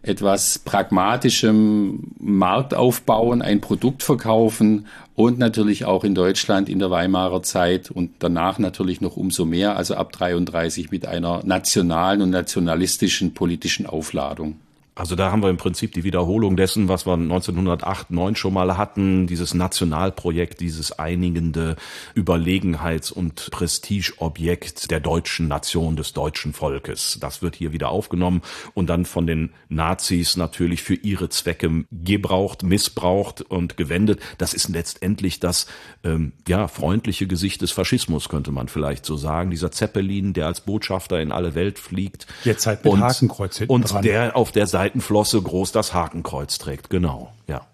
etwas pragmatischem Markt aufbauen, ein Produkt verkaufen und natürlich auch in Deutschland in der Weimarer Zeit und danach natürlich noch umso mehr, also ab 33 mit einer nationalen und nationalistischen politischen Aufladung. Also da haben wir im Prinzip die Wiederholung dessen, was wir 1908, 9 schon mal hatten, dieses Nationalprojekt, dieses einigende Überlegenheits- und Prestigeobjekt der deutschen Nation, des deutschen Volkes. Das wird hier wieder aufgenommen und dann von den Nazis natürlich für ihre Zwecke gebraucht, missbraucht und gewendet. Das ist letztendlich das ähm, ja freundliche Gesicht des Faschismus, könnte man vielleicht so sagen. Dieser Zeppelin, der als Botschafter in alle Welt fliegt. Jetzt halt mit und, Hakenkreuz hinten Und dran. der auf der Seite Seitenflosse groß das Hakenkreuz trägt. Genau, ja.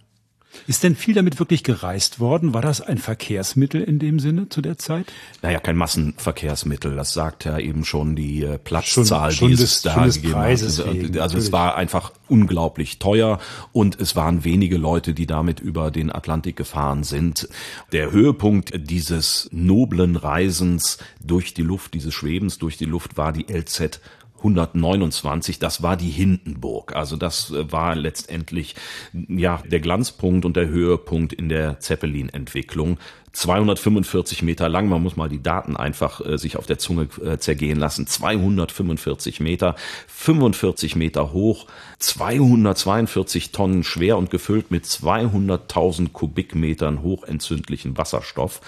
Ist denn viel damit wirklich gereist worden? War das ein Verkehrsmittel in dem Sinne zu der Zeit? Naja, kein Massenverkehrsmittel. Das sagt ja eben schon die äh, Platzzahl, schon, schon die es da gegeben hat. Also, wegen, also es war einfach unglaublich teuer und es waren wenige Leute, die damit über den Atlantik gefahren sind. Der Höhepunkt dieses noblen Reisens durch die Luft, dieses Schwebens durch die Luft war die LZ 129, das war die Hindenburg. Also das äh, war letztendlich ja der Glanzpunkt und der Höhepunkt in der Zeppelin-Entwicklung. 245 Meter lang, man muss mal die Daten einfach äh, sich auf der Zunge äh, zergehen lassen. 245 Meter, 45 Meter hoch, 242 Tonnen schwer und gefüllt mit 200.000 Kubikmetern hochentzündlichen Wasserstoff.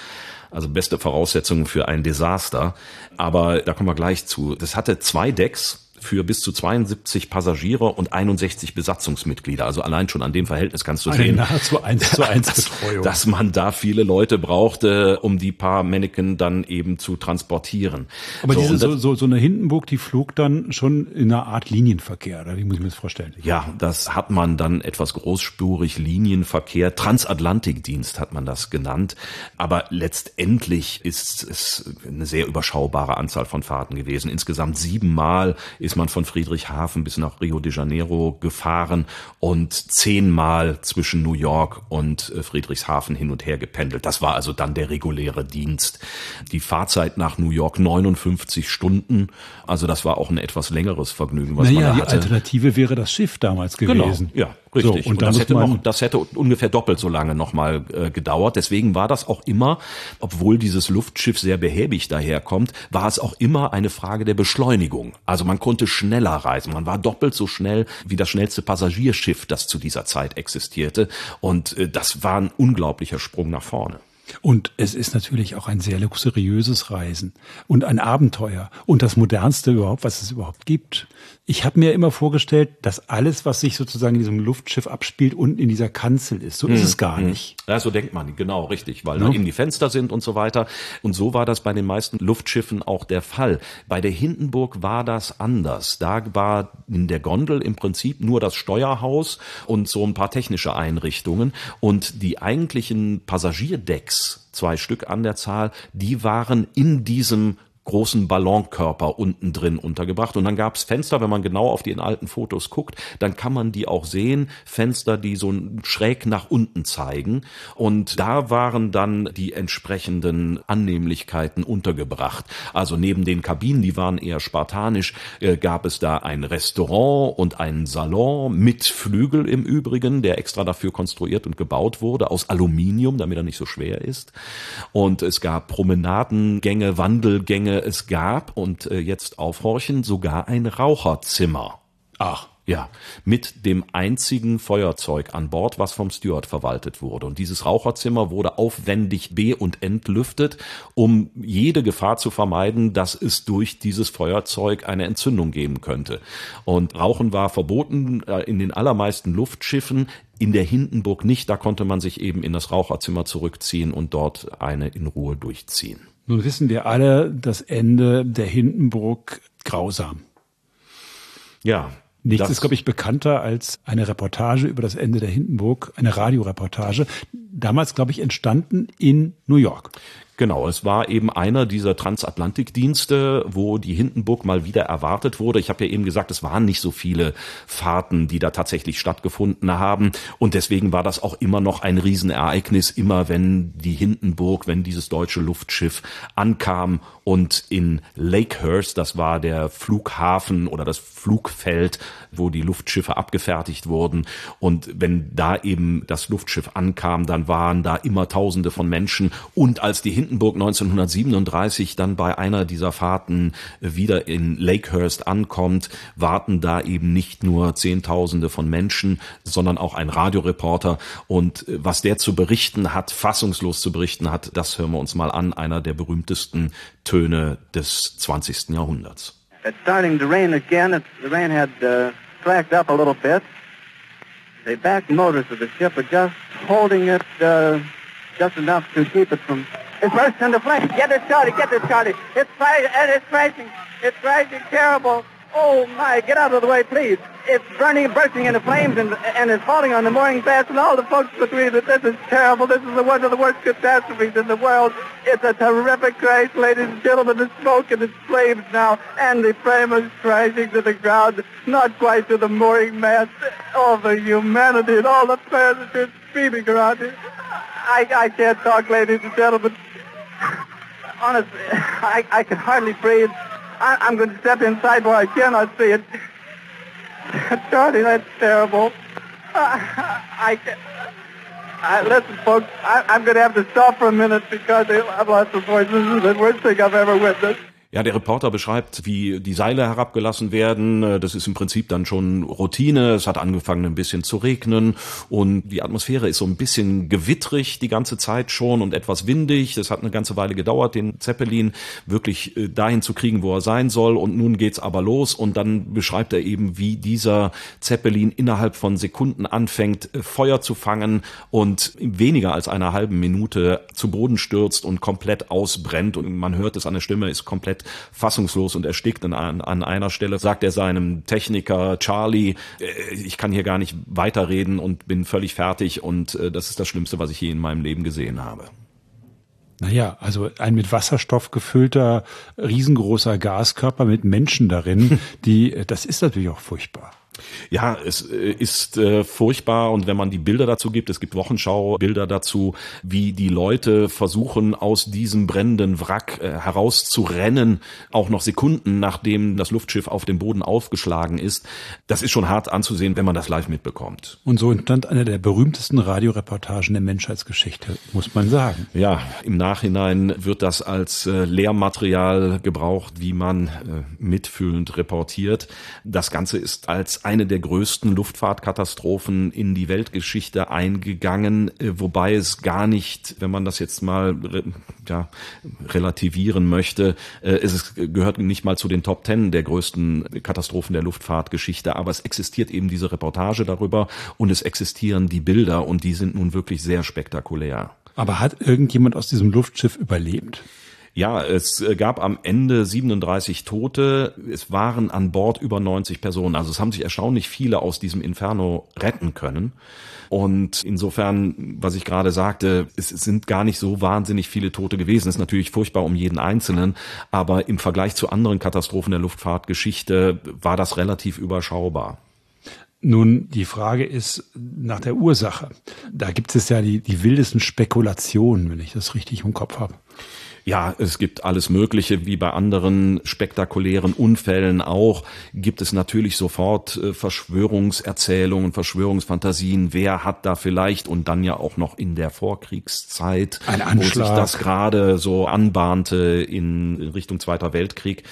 Also beste Voraussetzungen für ein Desaster. Aber da kommen wir gleich zu. Das hatte zwei Decks für bis zu 72 Passagiere und 61 Besatzungsmitglieder. Also allein schon an dem Verhältnis kannst du Eine sehen, nahezu eins zu <laughs> eins dass, Betreuung. dass man da viele Leute brauchte, um die paar Mannequin dann eben zu transportieren. Aber So, diese, so, so, so eine Hindenburg, die flog dann schon in einer Art Linienverkehr, oder wie muss ich mir das vorstellen? Ja, das hat man dann etwas großspurig Linienverkehr, Transatlantikdienst hat man das genannt. Aber letztendlich ist es eine sehr überschaubare Anzahl von Fahrten gewesen. Insgesamt siebenmal ist man von Friedrichshafen bis nach Rio de Janeiro gefahren und zehnmal zwischen New York und äh, Friedrichshafen hin und her gependelt. Das war also dann der reguläre Dienst. Die Fahrzeit nach New York 59 Stunden. Also das war auch ein etwas längeres Vergnügen, was man naja, da die hatte. Alternative wäre das Schiff damals gewesen. Genau, ja, richtig. So, und und das hätte, noch, das hätte ungefähr doppelt so lange nochmal äh, gedauert. Deswegen war das auch immer, obwohl dieses Luftschiff sehr behäbig daherkommt, war es auch immer eine Frage der Beschleunigung. Also man konnte schneller reisen. Man war doppelt so schnell wie das schnellste Passagierschiff, das zu dieser Zeit existierte. Und äh, das war ein unglaublicher Sprung nach vorne. Und es ist natürlich auch ein sehr luxuriöses Reisen und ein Abenteuer und das modernste überhaupt, was es überhaupt gibt. Ich habe mir immer vorgestellt, dass alles, was sich sozusagen in diesem Luftschiff abspielt, unten in dieser Kanzel ist. So ist es gar nicht. Ja, so denkt man, genau, richtig, weil Ja. da eben die Fenster sind und so weiter. Und so war das bei den meisten Luftschiffen auch der Fall. Bei der Hindenburg war das anders. Da war in der Gondel im Prinzip nur das Steuerhaus und so ein paar technische Einrichtungen. Und die eigentlichen Passagierdecks, zwei Stück an der Zahl, die waren in diesem großen Ballonkörper unten drin untergebracht. Und dann gab's Fenster, wenn man genau auf die alten Fotos guckt, dann kann man die auch sehen. Fenster, die so schräg nach unten zeigen. Und da waren dann die entsprechenden Annehmlichkeiten untergebracht. Also neben den Kabinen, die waren eher spartanisch, äh, gab es da ein Restaurant und einen Salon mit Flügel im Übrigen, der extra dafür konstruiert und gebaut wurde, aus Aluminium, damit er nicht so schwer ist. Und es gab Promenadengänge, Wandelgänge, es gab, und äh, jetzt aufhorchen, sogar ein Raucherzimmer. Ach. Ja, mit dem einzigen Feuerzeug an Bord, was vom Steward verwaltet wurde. Und dieses Raucherzimmer wurde aufwendig be- und entlüftet, um jede Gefahr zu vermeiden, dass es durch dieses Feuerzeug eine Entzündung geben könnte. Und Rauchen war verboten äh, in den allermeisten Luftschiffen. In der Hindenburg nicht, da konnte man sich eben in das Raucherzimmer zurückziehen und dort eine in Ruhe durchziehen. Nun wissen wir alle, das Ende der Hindenburg grausam. Ja. Nichts ist, glaube ich, bekannter als eine Reportage über das Ende der Hindenburg, eine Radioreportage. Damals, glaube ich, entstanden in New York. Genau, es war eben einer dieser Transatlantikdienste, wo die Hindenburg mal wieder erwartet wurde. Ich habe ja eben gesagt, es waren nicht so viele Fahrten, die da tatsächlich stattgefunden haben. Und deswegen war das auch immer noch ein Riesenereignis, immer wenn die Hindenburg, wenn dieses deutsche Luftschiff ankam und in Lakehurst, das war der Flughafen oder das Flugfeld, wo die Luftschiffe abgefertigt wurden. Und wenn da eben das Luftschiff ankam, dann waren da immer Tausende von Menschen. Und als die Hindenburg 1937 dann bei einer dieser Fahrten wieder in Lakehurst ankommt, warten da eben nicht nur Zehntausende von Menschen, sondern auch ein Radioreporter. Und äh, was der zu berichten hat, fassungslos zu berichten hat, das hören wir uns mal an, einer der berühmtesten Töne des 20. Jahrhunderts. It's starting to rain again. It's, the rain had uh, slacked up a little bit. The back motors of the ship are just holding it uh, just enough to keep it from... It bursts into flames. Get it started. Get it started. It's fire and it's crashing. It's crashing terrible. Oh my! Get out of the way, please. It's burning bursting into flames and and it's falling on the mooring mast and all the folks agree that this is terrible. This is the one of the worst catastrophes in the world. It's a terrific crash, ladies and gentlemen. The smoke and the flames now, and the frame is crashing to the ground, not quite to the mooring mast. All the humanity and all the passengers screaming around it. I, I can't talk, ladies and gentlemen. Honestly, I, I can hardly breathe. I, I'm going to step inside where I cannot see it. <laughs> Charlie, that's terrible. I, I, I listen, folks. I, I'm going to have to stop for a minute because I've lost the voice. This is the worst thing I've ever witnessed. Ja, der Reporter beschreibt, wie die Seile herabgelassen werden. Das ist im Prinzip dann schon Routine. Es hat angefangen ein bisschen zu regnen und die Atmosphäre ist so ein bisschen gewittrig die ganze Zeit schon und etwas windig. Es hat eine ganze Weile gedauert, den Zeppelin wirklich äh, dahin zu kriegen, wo er sein soll. Und nun geht's aber los und dann beschreibt er eben, wie dieser Zeppelin innerhalb von Sekunden anfängt, äh, Feuer zu fangen und weniger als einer halben Minute zu Boden stürzt und komplett ausbrennt. Und man hört es an der Stimme, ist komplett fassungslos und erstickt. Und an, an einer Stelle sagt er seinem Techniker Charlie, äh, ich kann hier gar nicht weiterreden und bin völlig fertig und äh, das ist das Schlimmste, was ich je in meinem Leben gesehen habe. Naja, also ein mit Wasserstoff gefüllter, riesengroßer Gaskörper mit Menschen darin, <laughs> die, das ist natürlich auch furchtbar. Ja, es äh, ist äh, furchtbar und wenn man die Bilder dazu gibt, es gibt Wochenschau-Bilder dazu, wie die Leute versuchen, aus diesem brennenden Wrack äh, herauszurennen, auch noch Sekunden nachdem das Luftschiff auf dem Boden aufgeschlagen ist. Das ist schon hart anzusehen, wenn man das live mitbekommt. Und so entstand eine der berühmtesten Radioreportagen der Menschheitsgeschichte, muss man sagen. Ja, im Nachhinein wird das als äh, Lehrmaterial gebraucht, wie man äh, mitfühlend reportiert. Das Ganze ist als eine der größten Luftfahrtkatastrophen in die Weltgeschichte eingegangen, äh, wobei es gar nicht, wenn man das jetzt mal ja, relativieren möchte, äh, es gehört nicht mal zu den Top Ten der größten Katastrophen der Luftfahrtgeschichte, aber es existiert eben diese Reportage darüber und es existieren die Bilder und die sind nun wirklich sehr spektakulär. Aber hat irgendjemand aus diesem Luftschiff überlebt? Ja, es äh, gab am Ende 37 Tote. Es waren an Bord über 90 Personen. Also es haben sich erstaunlich viele aus diesem Inferno retten können. Und insofern, was ich gerade sagte, es sind gar nicht so wahnsinnig viele Tote gewesen. Es ist natürlich furchtbar um jeden Einzelnen, aber im Vergleich zu anderen Katastrophen der Luftfahrtgeschichte war das relativ überschaubar. Nun, die Frage ist nach der Ursache. Da gibt es ja die, die wildesten Spekulationen, wenn ich das richtig im Kopf habe. Ja, es gibt alles Mögliche, wie bei anderen spektakulären Unfällen auch, gibt es natürlich sofort äh, Verschwörungserzählungen, Verschwörungsfantasien. Wer hat da vielleicht und dann ja auch noch in der Vorkriegszeit, wo sich das gerade so anbahnte in Richtung Zweiter Weltkrieg.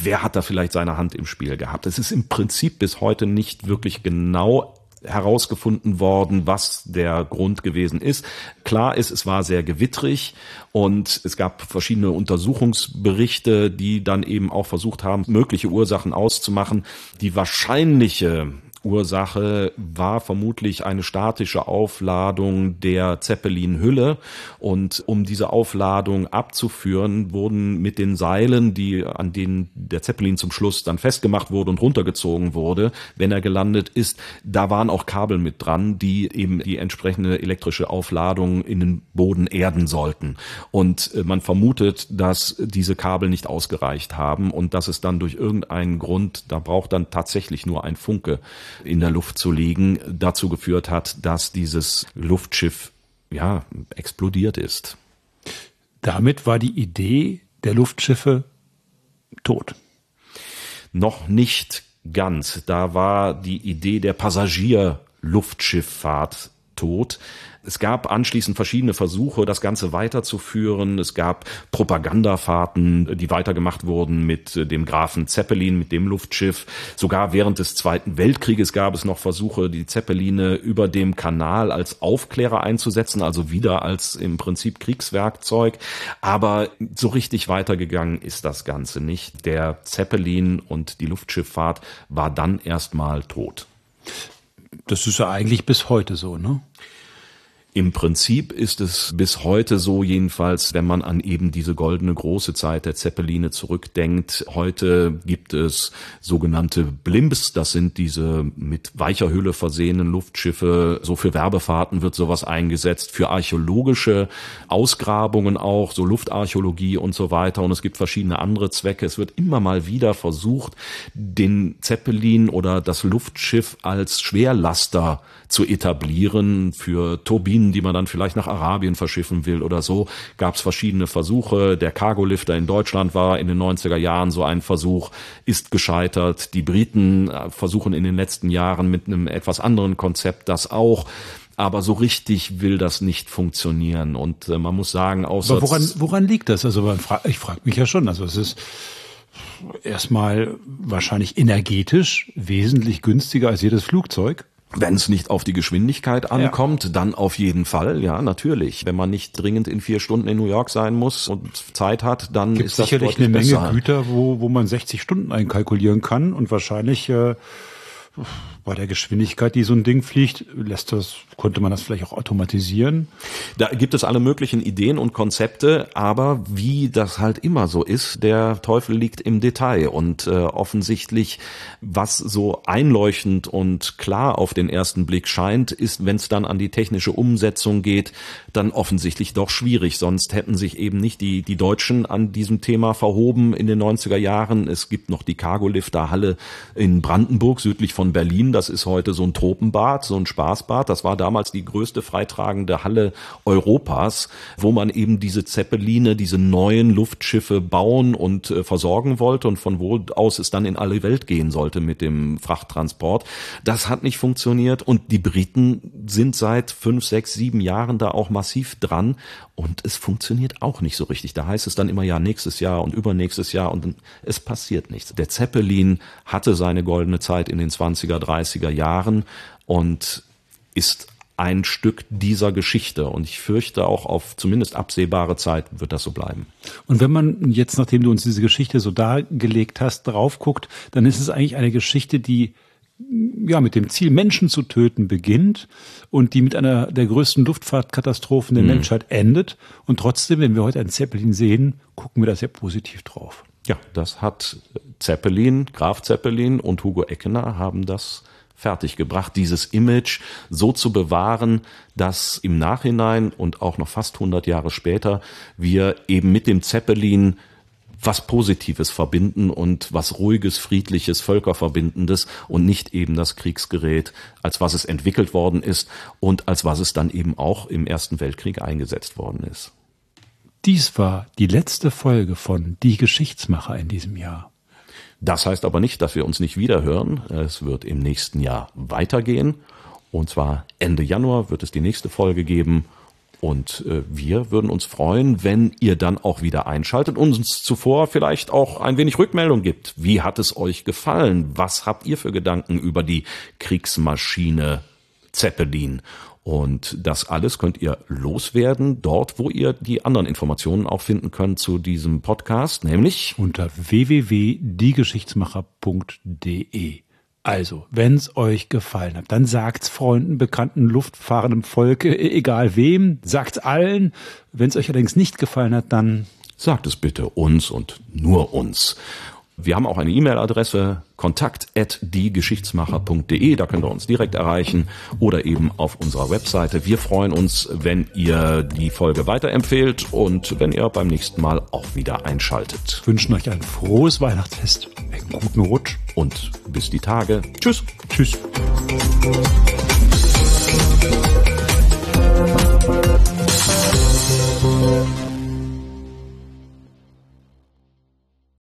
Wer hat da vielleicht seine Hand im Spiel gehabt? Es ist im Prinzip bis heute nicht wirklich genau herausgefunden worden, was der Grund gewesen ist. Klar ist, es war sehr gewittrig und es gab verschiedene Untersuchungsberichte, die dann eben auch versucht haben, mögliche Ursachen auszumachen. Die wahrscheinliche Ursache war vermutlich eine statische Aufladung der Zeppelin-Hülle. Und um diese Aufladung abzuführen, wurden mit den Seilen, die an denen der Zeppelin zum Schluss dann festgemacht wurde und runtergezogen wurde, wenn er gelandet ist, da waren auch Kabel mit dran, die eben die entsprechende elektrische Aufladung in den Boden erden sollten. Und äh, man vermutet, dass diese Kabel nicht ausgereicht haben und dass es dann durch irgendeinen Grund, da braucht dann tatsächlich nur ein Funke, in der Luft zu liegen, dazu geführt hat, dass dieses Luftschiff ja explodiert ist. Damit war die Idee der Luftschiffe tot. Noch nicht ganz. Da war die Idee der Passagierluftschifffahrt tot. Es gab anschließend verschiedene Versuche, das Ganze weiterzuführen. Es gab Propagandafahrten, die weitergemacht wurden mit äh, dem Grafen Zeppelin, mit dem Luftschiff. Sogar während des Zweiten Weltkrieges gab es noch Versuche, die Zeppeline über dem Kanal als Aufklärer einzusetzen, also wieder als im Prinzip Kriegswerkzeug. Aber so richtig weitergegangen ist das Ganze nicht. Der Zeppelin und die Luftschifffahrt war dann erstmal tot. Das ist ja eigentlich bis heute so, ne? Im Prinzip ist es bis heute so, jedenfalls, wenn man an eben diese goldene große Zeit der Zeppeline zurückdenkt. Heute gibt es sogenannte Blimps, das sind diese mit weicher Hülle versehenen Luftschiffe. So für Werbefahrten wird sowas eingesetzt, für archäologische Ausgrabungen auch, so Luftarchäologie und so weiter. Und es gibt verschiedene andere Zwecke. Es wird immer mal wieder versucht, den Zeppelin oder das Luftschiff als Schwerlaster zu etablieren für Turbinen, die man dann vielleicht nach Arabien verschiffen will oder so. Gab es verschiedene Versuche. Der Cargolifter in Deutschland war in den 90er Jahren so ein Versuch, ist gescheitert. Die Briten äh, versuchen in den letzten Jahren mit einem etwas anderen Konzept das auch. aber so richtig will das nicht funktionieren. Und äh, man muss sagen, außer aber woran, woran liegt das? Also ich frage mich ja schon. Also es ist erstmal wahrscheinlich energetisch wesentlich günstiger als jedes Flugzeug. Wenn es nicht auf die Geschwindigkeit ankommt, ja. dann auf jeden Fall, ja, natürlich. Wenn man nicht dringend in vier Stunden in New York sein muss und Zeit hat, dann Gibt ist das sicherlich eine Menge besser. Güter, wo, wo man 60 Stunden einkalkulieren kann und wahrscheinlich äh, bei der Geschwindigkeit, die so ein Ding fliegt, lässt das, konnte man das vielleicht auch automatisieren? Da gibt es alle möglichen Ideen und Konzepte, aber wie das halt immer so ist, der Teufel liegt im Detail und äh, offensichtlich, was so einleuchtend und klar auf den ersten Blick scheint, ist, wenn es dann an die technische Umsetzung geht, dann offensichtlich doch schwierig. Sonst hätten sich eben nicht die, die Deutschen an diesem Thema verhoben in den 90er Jahren. Es gibt noch die Cargolifter Halle in Brandenburg, südlich von Berlin das ist heute so ein Tropenbad, so ein Spaßbad. Das war damals die größte freitragende Halle Europas, wo man eben diese Zeppeline, diese neuen Luftschiffe bauen und äh, versorgen wollte und von wo aus es dann in alle Welt gehen sollte mit dem Frachttransport. Das hat nicht funktioniert und die Briten sind seit fünf, sechs, sieben Jahren da auch massiv dran und es funktioniert auch nicht so richtig. Da heißt es dann immer ja nächstes Jahr und übernächstes Jahr und es passiert nichts. Der Zeppelin hatte seine goldene Zeit in den 20er, 30er Jahren und ist ein Stück dieser Geschichte. Und ich fürchte auch auf zumindest absehbare Zeit wird das so bleiben. Und wenn man jetzt, nachdem du uns diese Geschichte so dargelegt hast, drauf guckt, dann ist es eigentlich eine Geschichte, die ja, mit dem Ziel, Menschen zu töten, beginnt und die mit einer der größten Luftfahrtkatastrophen der mhm. Menschheit endet. Und trotzdem, wenn wir heute einen Zeppelin sehen, gucken wir da sehr positiv drauf. Ja, das hat Zeppelin, Graf Zeppelin und Hugo Eckener haben das fertiggebracht, dieses Image so zu bewahren, dass im Nachhinein und auch noch fast 100 Jahre später wir eben mit dem Zeppelin was Positives verbinden und was Ruhiges, Friedliches, Völkerverbindendes und nicht eben das Kriegsgerät, als was es entwickelt worden ist und als was es dann eben auch im Ersten Weltkrieg eingesetzt worden ist. Dies war die letzte Folge von Die Geschichtsmacher in diesem Jahr. Das heißt aber nicht, dass wir uns nicht wiederhören. Es wird im nächsten Jahr weitergehen. Und zwar Ende Januar wird es die nächste Folge geben. Und äh, wir würden uns freuen, wenn ihr dann auch wieder einschaltet und uns zuvor vielleicht auch ein wenig Rückmeldung gibt. Wie hat es euch gefallen? Was habt ihr für Gedanken über die Kriegsmaschine Zeppelin? Und das alles könnt ihr loswerden dort, wo ihr die anderen Informationen auch finden könnt zu diesem Podcast, nämlich unter www.diegeschichtsmacher.de. Also, wenn's euch gefallen hat, dann sagt's Freunden, Bekannten, luftfahrendem Volke, e-, egal wem, sagt's allen. Wenn's euch allerdings nicht gefallen hat, dann sagt es bitte uns und nur uns. Wir haben auch eine E-Mail-Adresse kontakt at diegeschichtsmacher.de, da könnt ihr uns direkt erreichen oder eben auf unserer Webseite. Wir freuen uns, wenn ihr die Folge weiterempfehlt und wenn ihr beim nächsten Mal auch wieder einschaltet. Wünschen euch ein frohes Weihnachtsfest, einen guten Rutsch und bis die Tage. Tschüss. Tschüss. Thank